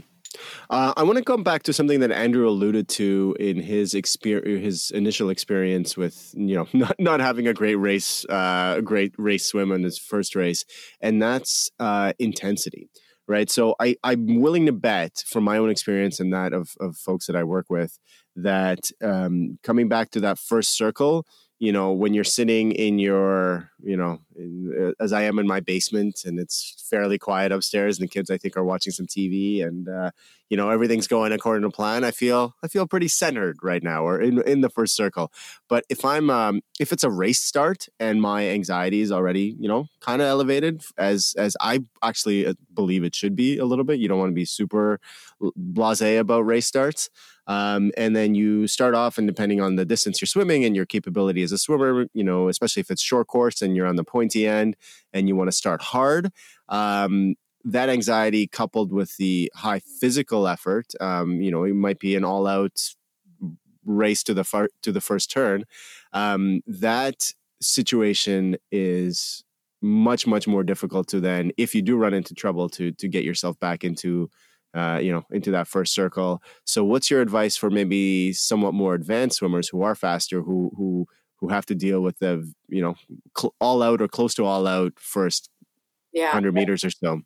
Uh, I want to come back to something that Andrew alluded to in his experience, his initial experience with you know not not having a great race, uh, great race swim in his first race, and that's uh, intensity, right? So I I'm willing to bet from my own experience and that of of folks that I work with that um, coming back to that first circle you know when you're sitting in your you know in, uh, as i am in my basement and it's fairly quiet upstairs and the kids i think are watching some tv and uh, you know everything's going according to plan i feel i feel pretty centered right now or in, in the first circle. But if i'm um, if it's a race start and my anxiety is already you know kind of elevated as as i actually uh, believe it should be a little bit you don't want to be super blasé about race starts um, and then you start off, and depending on the distance you're swimming and your capability as a swimmer, you know, especially if it's short course and you're on the pointy end and you want to start hard, um, that anxiety coupled with the high physical effort, um, you know, it might be an all-out race to the far, to the first turn. Um, that situation is much much more difficult to then if you do run into trouble to to get yourself back into uh, you know, into that first circle. So, what's your advice for maybe somewhat more advanced swimmers who are faster, who who who have to deal with the you know cl- all out or close to all out first yeah. hundred meters or so?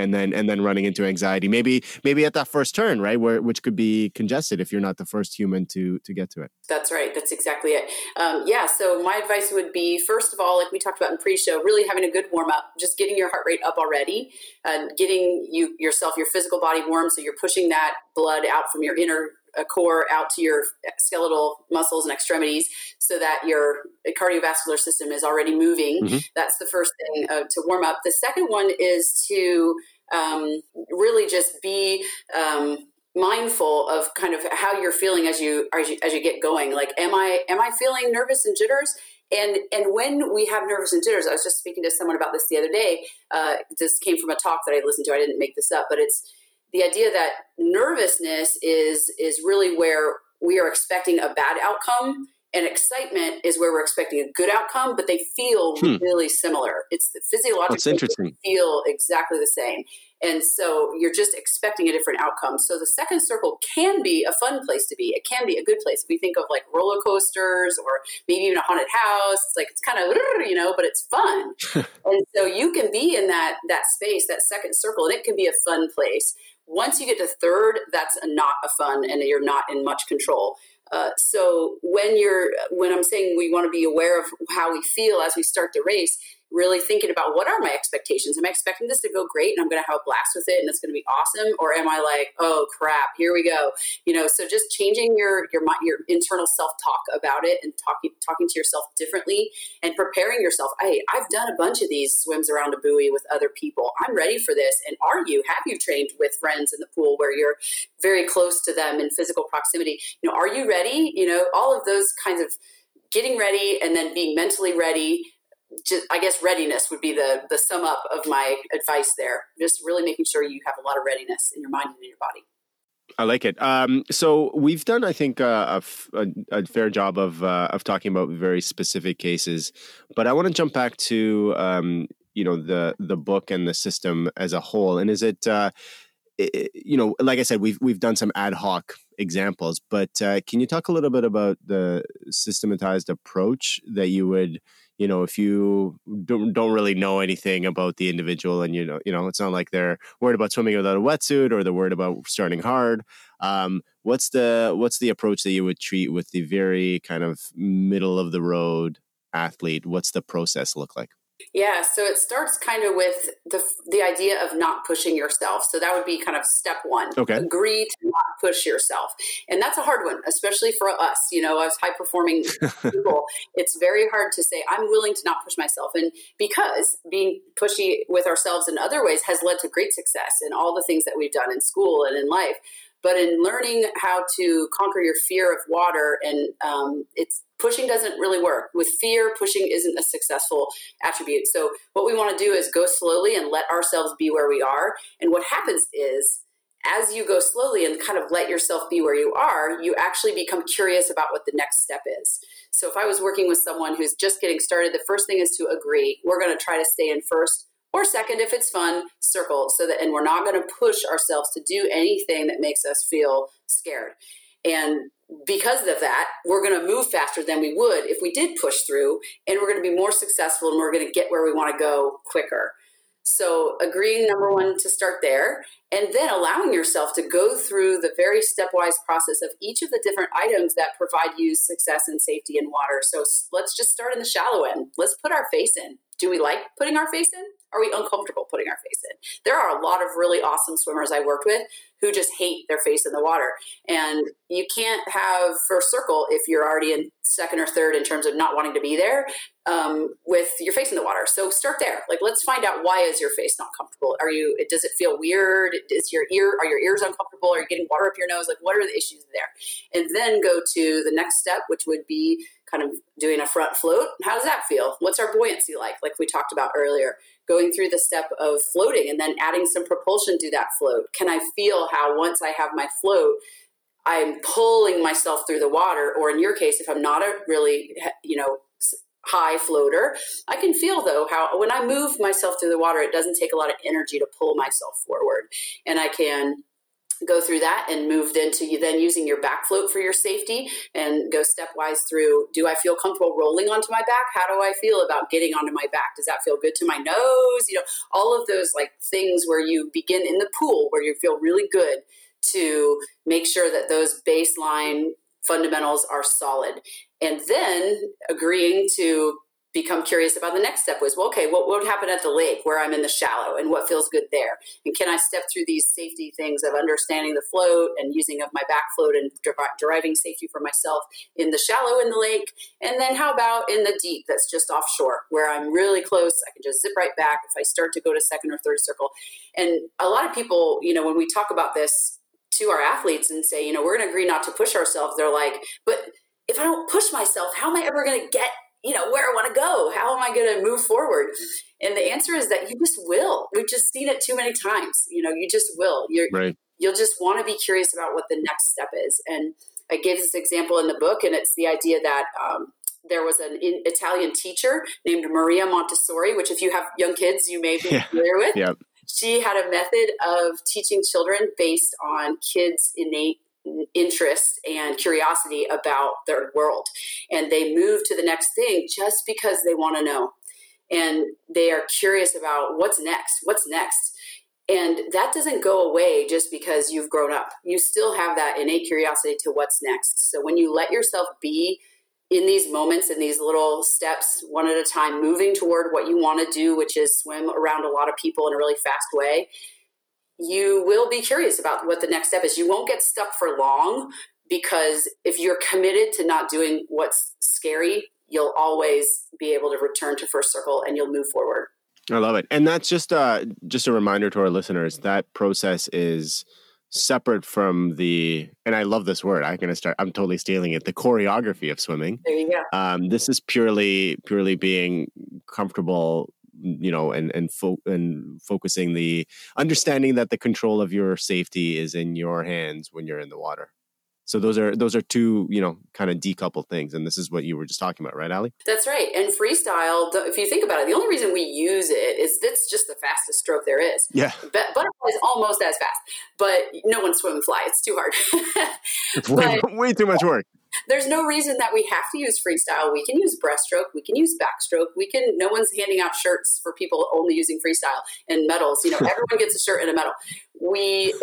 And then and then running into anxiety maybe maybe at that first turn right where which could be congested if you're not the first human to to get to it. That's right. That's exactly it. Um, yeah so my advice would be first of all like we talked about in pre-show really having a good warm up just getting your heart rate up already and getting you yourself your physical body warm so you're pushing that blood out from your inner uh, core out to your skeletal muscles and extremities so that your cardiovascular system is already moving. Mm-hmm. That's the first thing uh, to warm up. The second one is to um, really just be um, mindful of kind of how you're feeling as you, as you as you get going. Like, am I am I feeling nervous and jitters? And and when we have nervous and jitters, I was just speaking to someone about this the other day. Uh, this came from a talk that I listened to. I didn't make this up, but it's the idea that nervousness is is really where we are expecting a bad outcome and excitement is where we're expecting a good outcome, but they feel hmm. really similar. It's physiologically That's interesting. feel exactly the same. And so you're just expecting a different outcome. So the second circle can be a fun place to be. It can be a good place. If we think of like roller coasters or maybe even a haunted house, it's like it's kind of you know, but it's fun. and so you can be in that that space, that second circle, and it can be a fun place. Once you get to third, that's not a fun, and you're not in much control. Uh, so when you're when I'm saying we want to be aware of how we feel as we start the race, really thinking about what are my expectations? Am I expecting this to go great and I'm going to have a blast with it and it's going to be awesome, or am I like, oh crap, here we go? You know, so just changing your your your internal self talk about it and talking talking to yourself differently and preparing yourself. Hey, I've done a bunch of these swims around a buoy with other people. I'm ready for this. And are you? Have you trained with friends in the pool where you're very close to them in physical proximity? You know, are you ready? You know, all of those kinds of getting ready and then being mentally ready just, I guess readiness would be the the sum up of my advice there. Just really making sure you have a lot of readiness in your mind and in your body. I like it. Um, so we've done, I think, uh, a, a, fair job of uh, of talking about very specific cases, but I want to jump back to um, you know the the book and the system as a whole. And is it, uh, it you know, like I said, we've we've done some ad hoc examples, but uh, can you talk a little bit about the systematized approach that you would you know if you don't, don't really know anything about the individual and you know you know it's not like they're worried about swimming without a wetsuit or they're worried about starting hard um, what's the what's the approach that you would treat with the very kind of middle of the road athlete? What's the process look like yeah, so it starts kind of with the the idea of not pushing yourself. So that would be kind of step one. Okay. Agree to not push yourself, and that's a hard one, especially for us. You know, as high performing people, it's very hard to say I'm willing to not push myself, and because being pushy with ourselves in other ways has led to great success in all the things that we've done in school and in life. But in learning how to conquer your fear of water, and um, it's pushing doesn't really work. With fear, pushing isn't a successful attribute. So what we want to do is go slowly and let ourselves be where we are. And what happens is as you go slowly and kind of let yourself be where you are, you actually become curious about what the next step is. So if I was working with someone who's just getting started, the first thing is to agree. We're going to try to stay in first or second if it's fun, circle so that and we're not going to push ourselves to do anything that makes us feel scared. And because of that, we're going to move faster than we would if we did push through, and we're going to be more successful and we're going to get where we want to go quicker. So, agreeing number one to start there, and then allowing yourself to go through the very stepwise process of each of the different items that provide you success and safety in water. So, let's just start in the shallow end. Let's put our face in. Do we like putting our face in? Are we uncomfortable putting our face in? There are a lot of really awesome swimmers I worked with who just hate their face in the water. And you can't have first circle if you're already in second or third in terms of not wanting to be there um, with your face in the water. So start there. Like, let's find out why is your face not comfortable? Are you? Does it feel weird? Is your ear? Are your ears uncomfortable? Are you getting water up your nose? Like, what are the issues there? And then go to the next step, which would be kind of doing a front float. How does that feel? What's our buoyancy like? Like we talked about earlier going through the step of floating and then adding some propulsion to that float. Can I feel how once I have my float, I'm pulling myself through the water? Or in your case, if I'm not a really, you know, high floater, I can feel though how when I move myself through the water, it doesn't take a lot of energy to pull myself forward. And I can go through that and moved into you then using your back float for your safety and go stepwise through do i feel comfortable rolling onto my back? How do i feel about getting onto my back? Does that feel good to my nose? You know all of those like things where you begin in the pool where you feel really good to make sure that those baseline fundamentals are solid. And then agreeing to become curious about the next step was well okay what, would happen at the lake where i'm in the shallow and what feels good there? And can i step through these safety things of understanding the float and using of my back float and deriving safety for myself in the shallow in the lake? And then how about in the deep that's just offshore where i'm really close i can just zip right back if i start to go to second or third circle. And a lot of people you know when we talk about this to our athletes and say you know we're going to agree not to push ourselves they're like but if i don't push myself how am i ever going to get you know, where I want to go. How am I going to move forward? And the answer is that you just will. We've just seen it too many times. You know, you just will. You're, right. You'll just want to be curious about what the next step is. And I gave this example in the book, and it's the idea that um, there was an Italian teacher named Maria Montessori, which, if you have young kids, you may be yeah. familiar with. Yep. She had a method of teaching children based on kids' innate interest and curiosity about their world. And they move to the next thing just because they want to know. And they are curious about what's next, what's next. And that doesn't go away just because you've grown up. You still have that innate curiosity to what's next. So when you let yourself be in these moments, in these little steps, one at a time, moving toward what you want to do, which is swim around a lot of people in a really fast way, you will be curious about what the next step is. You won't get stuck for long because if you're committed to not doing what's scary, you'll always be able to return to first circle and you'll move forward. I love it. And that's just uh just a reminder to our listeners that process is separate from the and I love this word. I'm gonna start I'm totally stealing it, the choreography of swimming. There you go. Um, this is purely purely being comfortable you know and and fo- and focusing the understanding that the control of your safety is in your hands when you're in the water. So those are those are two you know kind of decoupled things and this is what you were just talking about right ali that's right and freestyle if you think about it the only reason we use it is that's just the fastest stroke there is. Yeah. Butterfly is almost as fast but no one swim and fly it's too hard. Way, but, way too much work there's no reason that we have to use freestyle. We can use breaststroke, we can use backstroke. We can. No one's handing out shirts for people only using freestyle and medals. You know, everyone gets a shirt and a medal. We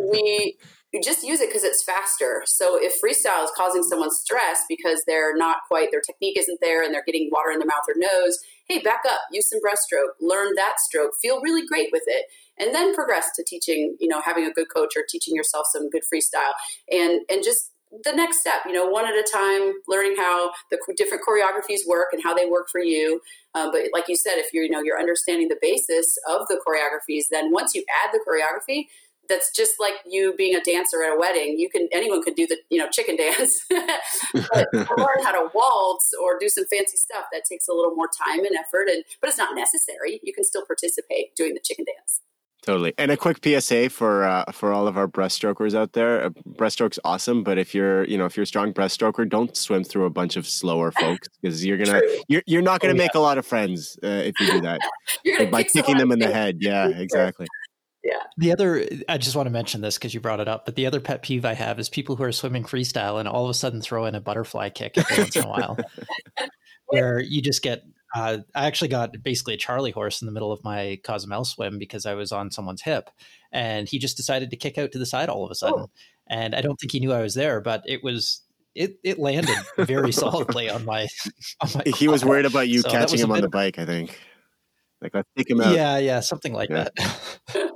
we just use it because it's faster. So if freestyle is causing someone stress because they're not quite their technique isn't there and they're getting water in their mouth or nose, hey, back up, use some breaststroke, learn that stroke, feel really great with it, and then progress to teaching. You know, having a good coach or teaching yourself some good freestyle, and and just the next step, you know, one at a time, learning how the different choreographies work and how they work for you. Um, but like you said, if you're, you know, you're understanding the basis of the choreographies, then once you add the choreography, that's just like you being a dancer at a wedding. You can anyone can do the you know chicken dance, but learn how to waltz or do some fancy stuff that takes a little more time and effort. And but it's not necessary. You can still participate doing the chicken dance. Totally. And a quick PSA for uh, for all of our breaststrokers out there. Uh, breaststroke's awesome, but if you're you know if you're a strong breaststroker, don't swim through a bunch of slower folks because you're gonna you're you're not gonna oh, make yeah. a lot of friends uh, if you do that by kicking them in the head. Yeah, exactly. Yeah. The other, I just want to mention this because you brought it up, but the other pet peeve I have is people who are swimming freestyle and all of a sudden throw in a butterfly kick every once in a while, where you just get uh, I actually got basically a Charlie horse in the middle of my Cozumel swim because I was on someone's hip, and he just decided to kick out to the side all of a sudden. Oh. And I don't think he knew I was there, but it was it it landed very solidly on my. On my he was worried about you so catching him on the bike. I think. Like let's take him out. Yeah, yeah, something like yeah. that.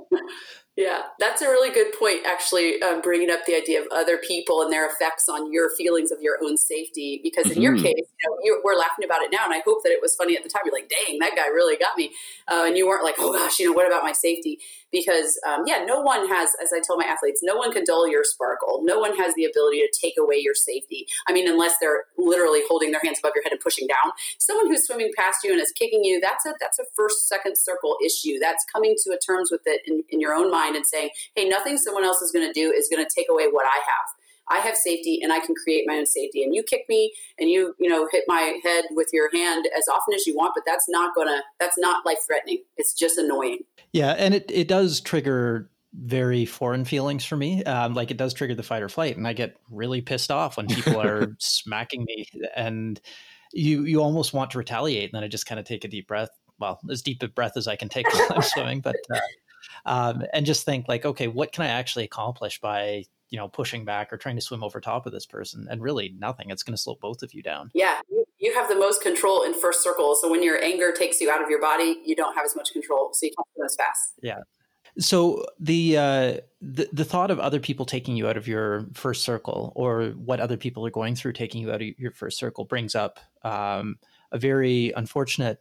Yeah, that's a really good point, actually, um, bringing up the idea of other people and their effects on your feelings of your own safety. Because in mm-hmm. your case, you know, you, we're laughing about it now, and I hope that it was funny at the time. You're like, dang, that guy really got me. Uh, and you weren't like, oh gosh, you know, what about my safety? Because um, yeah no one has as i tell my athletes no one can dull your sparkle. No one has the ability to take away your safety. I mean unless they're literally holding their hands above your head and pushing down. Someone who's swimming past you and is kicking you that's a that's a first second circle issue. That's coming to a terms with it in, in your own mind and saying hey nothing someone else is going to do is going to take away what i have I have safety and I can create my own safety. And you kick me and you, you know, hit my head with your hand as often as you want, but that's not gonna, that's not life threatening. It's just annoying. Yeah. And it, it does trigger very foreign feelings for me. Um, like it does trigger the fight or flight. And I get really pissed off when people are smacking me and you, you almost want to retaliate. And then I just kind of take a deep breath. Well, as deep a breath as I can take while I'm swimming, but, uh, um, and just think like, okay, what can I actually accomplish by you know pushing back or trying to swim over top of this person and really nothing. It's going to slow both of you down. Yeah you have the most control in first circle so when your anger takes you out of your body you don't have as much control so you can't swim as fast. Yeah. So the, uh, the the thought of other people taking you out of your first circle, or what other people are going through taking you out of your first circle, brings up um, a very unfortunate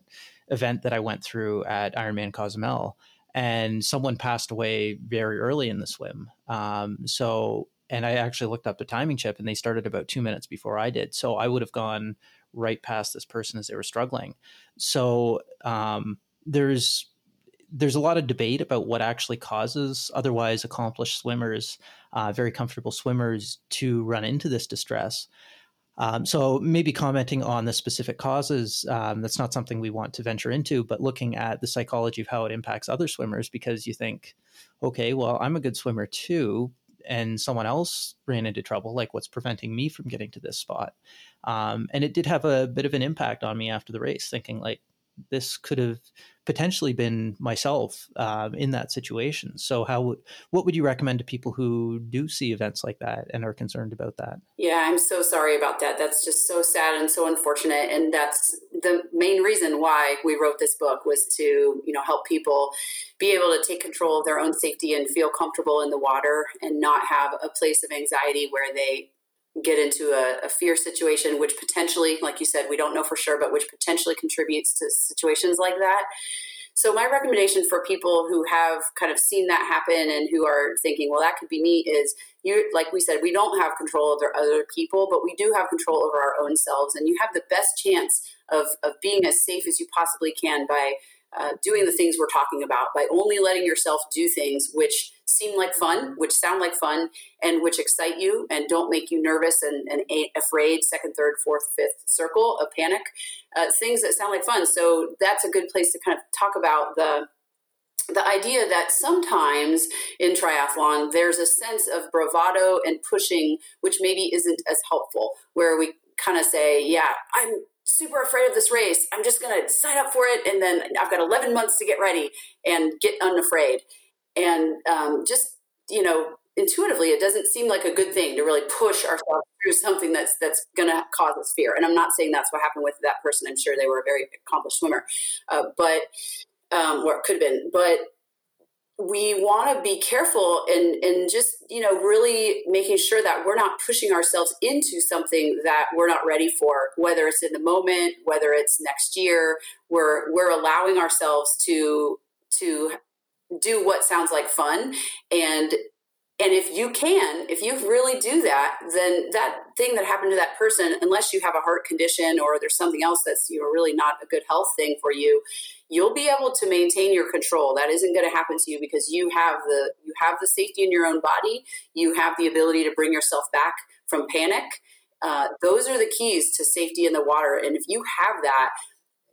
event that I went through at Ironman Cozumel and someone passed away very early in the swim. Um, so, and I actually looked up the timing chip, and they started about two minutes before I did. So I would have gone right past this person as they were struggling. So um, there's there's a lot of debate about what actually causes otherwise accomplished swimmers, uh, very comfortable swimmers, to run into this distress. Um, so maybe commenting on the specific causes, um, that's not something we want to venture into, but looking at the psychology of how it impacts other swimmers, because you think, okay, well, I'm a good swimmer too, and someone else ran into trouble. Like, what's preventing me from getting to this spot? Um, and it did have a bit of an impact on me after the race, thinking like, this could have potentially been myself uh, in that situation. So, how what would you recommend to people who do see events like that and are concerned about that? Yeah, I'm so sorry about that. That's just so sad and so unfortunate, and that's the main reason why we wrote this book was to you know help people be able to take control of their own safety and feel comfortable in the water and not have a place of anxiety where they get into a, a, fear situation, which potentially, like you said, we don't know for sure, but which potentially contributes to situations like that. So, my recommendation for people who have kind of seen that happen and who are thinking, well, that could be me, is you, like we said, we don't have control over other people, but we do have control over our own selves. And you have the best chance of, of being as safe as you possibly can by uh, doing the things we're talking about, by only letting yourself do things which seem like fun, which sound like fun, and which excite you and don't make you nervous and, and afraid, second, third, fourth, fifth circle of panic, uh, things that sound like fun. So that's a good place to kind of talk about the the idea that sometimes in triathlon there's a sense of bravado and pushing which maybe isn't as helpful where we kind of say yeah i'm super afraid of this race i'm just going to sign up for it and then i've got 11 months to get ready and get unafraid and um, just you know intuitively it doesn't seem like a good thing to really push ourselves through something that's that's going to cause us fear. And i'm not saying that's what happened with that person. I'm sure they were a very accomplished swimmer. Uh, but um, or it could have been. But we want to be careful and and just you know really making sure that we're not pushing ourselves into something that we're not ready for whether it's in the moment whether it's next year. We're we're allowing ourselves to to do what sounds like fun. And and if you can if you really do that then that thing that happened to that person unless you have a heart condition or there's something else that's you know really not a good health thing for you you'll be able to maintain your control. That isn't going to happen to you because you have the you have the safety in your own body. You have the ability to bring yourself back from panic. Uh, those are the keys to safety in the water. And if you have that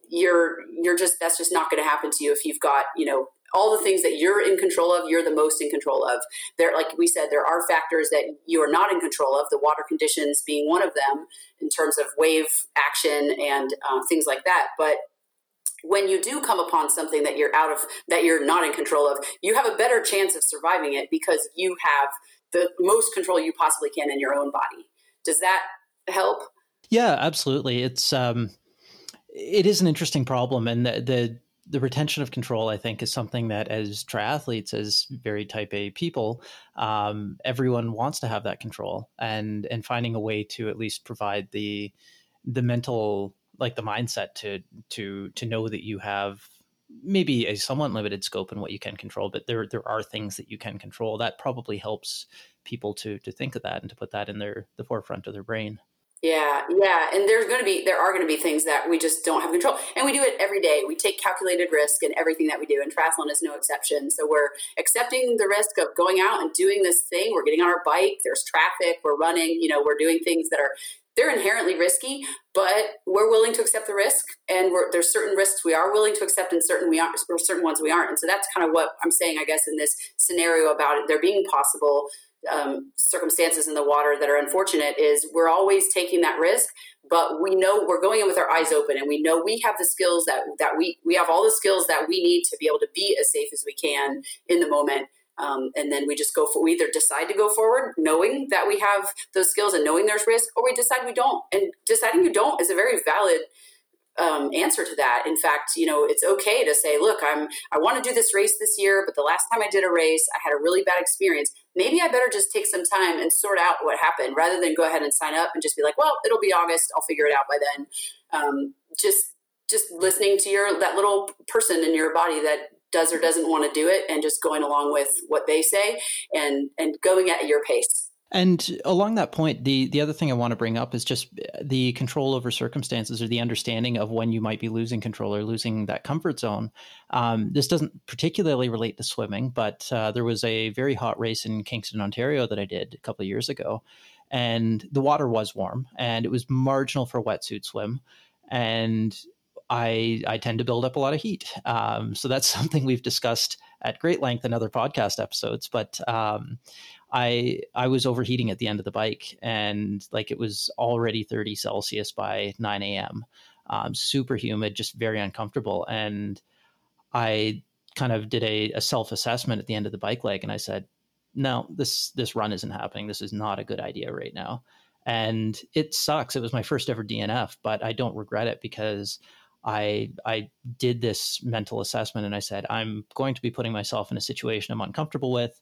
you're you're just that's just not going to happen to you if you've got you know all the things that you're in control of, you're the most in control of. There, like we said, there are factors that you are not in control of, the water conditions being one of them in terms of wave action and uh, things like that. But when you do come upon something that you're out of, that you're not in control of, you have a better chance of surviving it because you have the most control you possibly can in your own body. Does that help? Yeah, absolutely. It's, um, it is an interesting problem, and the, the the retention of control, I think, is something that as triathletes, as very type A people, um, everyone wants to have that control and and finding a way to at least provide the the mental like the mindset to to to know that you have maybe a somewhat limited scope in what you can control, but there there are things that you can control. That probably helps people to to think of that and to put that in their the forefront of their brain. Yeah, yeah, and there's going to be there are going to be things that we just don't have control, and we do it every day. We take calculated risk in everything that we do, and triathlon is no exception. So we're accepting the risk of going out and doing this thing. We're getting on our bike. There's traffic. We're running. You know, we're doing things that are they're inherently risky, but we're willing to accept the risk. And there's certain risks we are willing to accept, and certain we aren't. or Certain ones we aren't. And so that's kind of what I'm saying, I guess, in this scenario about it there being possible um, circumstances in the water that are unfortunate is we're always taking that risk but we know we're going in with our eyes open and we know we have the skills that that we we have all the skills that we need to be able to be as safe as we can in the moment um, and then we just go for we either decide to go forward knowing that we have those skills and knowing there's risk or we decide we don't and deciding you don't is a very valid um, answer to that. In fact, you know, it's okay to say, look, I'm I want to do this race this year, but the last time I did a race, I had a really bad experience. Maybe I better just take some time and sort out what happened rather than go ahead and sign up and just be like, well, it'll be August, I'll figure it out by then. Um, just just listening to your that little person in your body that does or doesn't want to do it and just going along with what they say and and going at your pace And along that point, the the other thing I want to bring up is just the control over circumstances or the understanding of when you might be losing control or losing that comfort zone. Um, this doesn't particularly relate to swimming, but uh, there was a very hot race in Kingston, Ontario that I did a couple of years ago, and the water was warm and it was marginal for wetsuit swim, and I I tend to build up a lot of heat. Um, so that's something we've discussed at great length in other podcast episodes, but. Um, I I was overheating at the end of the bike, and like it was already 30 Celsius by 9 a.m. Um, super humid, just very uncomfortable. And I kind of did a, a self assessment at the end of the bike leg, and I said, "No, this this run isn't happening. This is not a good idea right now." And it sucks. It was my first ever DNF, but I don't regret it because I I did this mental assessment and I said I'm going to be putting myself in a situation I'm uncomfortable with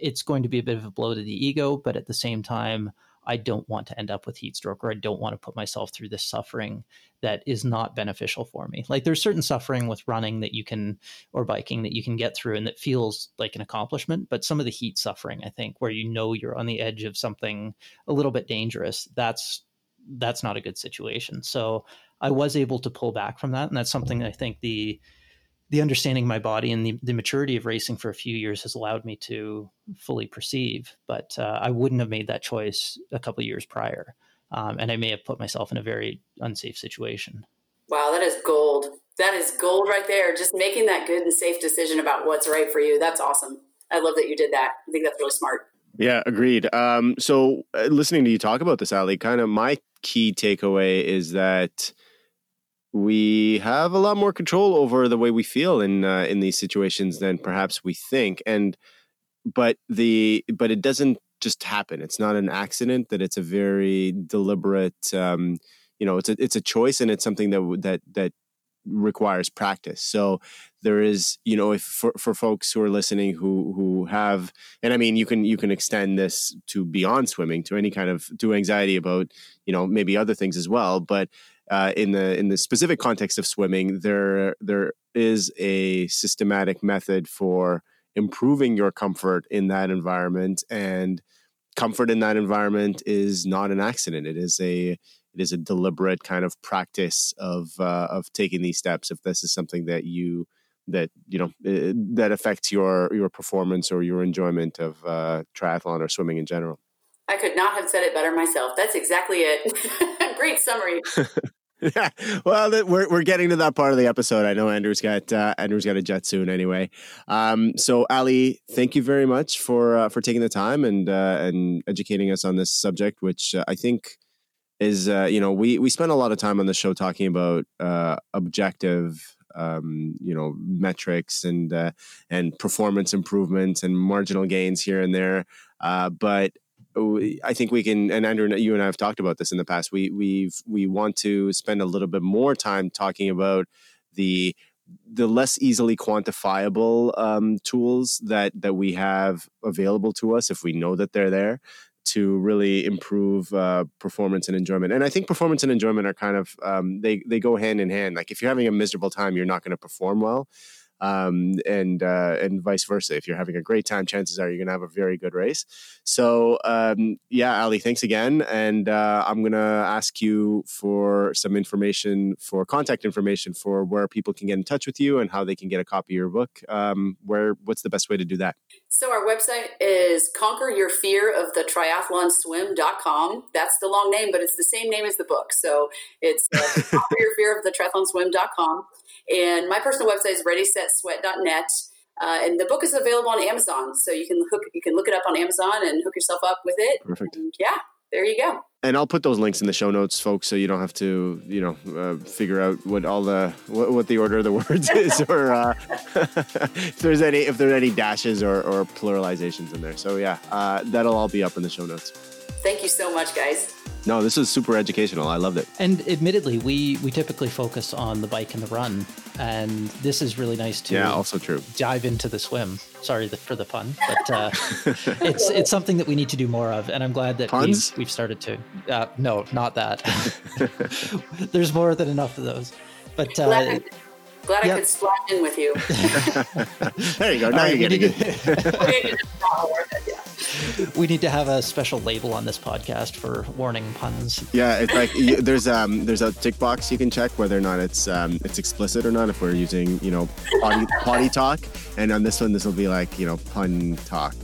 it's going to be a bit of a blow to the ego, but at the same time, I don't want to end up with heat stroke or I don't want to put myself through this suffering that is not beneficial for me. Like there's certain suffering with running that you can or biking that you can get through and that feels like an accomplishment, but some of the heat suffering, I think, where you know you're on the edge of something a little bit dangerous, that's that's not a good situation. So I was able to pull back from that and that's something I think the the understanding my body and the, the maturity of racing for a few years has allowed me to fully perceive. But uh, I wouldn't have made that choice a couple years prior. Um, and I may have put myself in a very unsafe situation. Wow, that is gold. That is gold right there. Just making that good and safe decision about what's right for you. That's awesome. I love that you did that. I think that's really smart. Yeah, agreed. Um, so, uh, listening to you talk about this, Ali, kind of my key takeaway is that we have a lot more control over the way we feel in uh, in these situations than perhaps we think. And but the but it doesn't just happen. It's not an accident that it's a very deliberate um, you know it's a it's a choice and it's something that that that requires practice. So there is you know if for, for folks who are listening who who have and i mean you can you can extend this to beyond swimming to any kind of to anxiety about you know maybe other things as well but uh, in the in the specific context of swimming, there there is a systematic method for improving your comfort in that environment, and comfort in that environment is not an accident. It is a it is a deliberate kind of practice of uh, of taking these steps. If this is something that you that you know uh, that affects your your performance or your enjoyment of uh, triathlon or swimming in general. I could not have said it better myself. That's exactly it. Great summary. yeah. Well, we're we're getting to that part of the episode. I know Andrew's got uh, Andrew's got a jet soon anyway. Um, so Ali, thank you very much for uh, for taking the time and uh, and educating us on this subject, which uh, I think is uh, you know we we spend a lot of time on the show talking about uh, objective um, you know metrics and and performance improvements and marginal gains here and there. Uh, but I think we can, and Andrew, you and I have talked about this in the past. We we've we want to spend a little bit more time talking about the the less easily quantifiable um, tools that that we have available to us if we know that they're there to really improve uh, performance and enjoyment. And I think performance and enjoyment are kind of um, they they go hand in hand. Like if you're having a miserable time, you're not going to perform well um, and uh, and vice versa. If you're having a great time, chances are you're going to have a very good race. So um, yeah, Ali, thanks again, and uh, I'm going to ask you for some information for contact information for where people can get in touch with you and how they can get a copy of your book. Um, where what's the best way to do that? So our website is conquer your fear of the triathlonswim.com. That's the long name, but it's the same name as the book. So it's uh, conquer your fear of the triathlonswim.com. And my personal website is readysetsweat.net. Uh, and the book is available on Amazon, so you can hook you can look it up on Amazon and hook yourself up with it. Perfect. And yeah, there you go. And I'll put those links in the show notes, folks, so you don't have to, you know, uh, figure out what all the what, what, the order of the words is, or uh, if there's any if there's any dashes or, or pluralizations in there. So yeah, uh, that'll all be up in the show notes. Thank you so much, guys. No, this is super educational. I loved it. And admittedly, we we typically focus on the bike and the run, and this is really nice to yeah, also true. Dive into the swim. Sorry for the pun, but uh, it's it's something that we need to do more of, and I'm glad that Puns? we've, we've started to. Uh, no, not that. There's more than enough of those. But uh, glad, I, yep. I could splash in with you. there you go. Now right, you're getting it. we need to have a special label on this podcast for warning puns. Yeah, it's like there's um there's a tick box you can check whether or not it's um it's explicit or not if we're using you know potty, potty talk, and on this one this will be like you know pun talk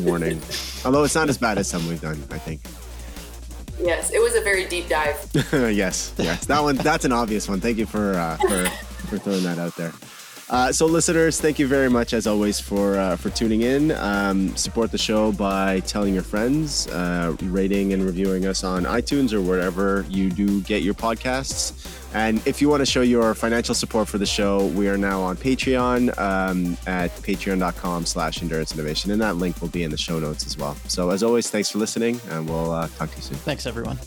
warning. Although it's not as bad as some we've done, I think. Yes, it was a very deep dive. yes, yes, that one that's an obvious one. Thank you for uh, for for throwing that out there. Uh, so, listeners, thank you very much as always for uh, for tuning in. Um, support the show by telling your friends, uh, rating and reviewing us on iTunes or wherever you do get your podcasts. And if you want to show your financial support for the show, we are now on Patreon um, at patreon.com slash endurance innovation. And that link will be in the show notes as well. So as always, thanks for listening and we'll uh, talk to you soon. Thanks, everyone.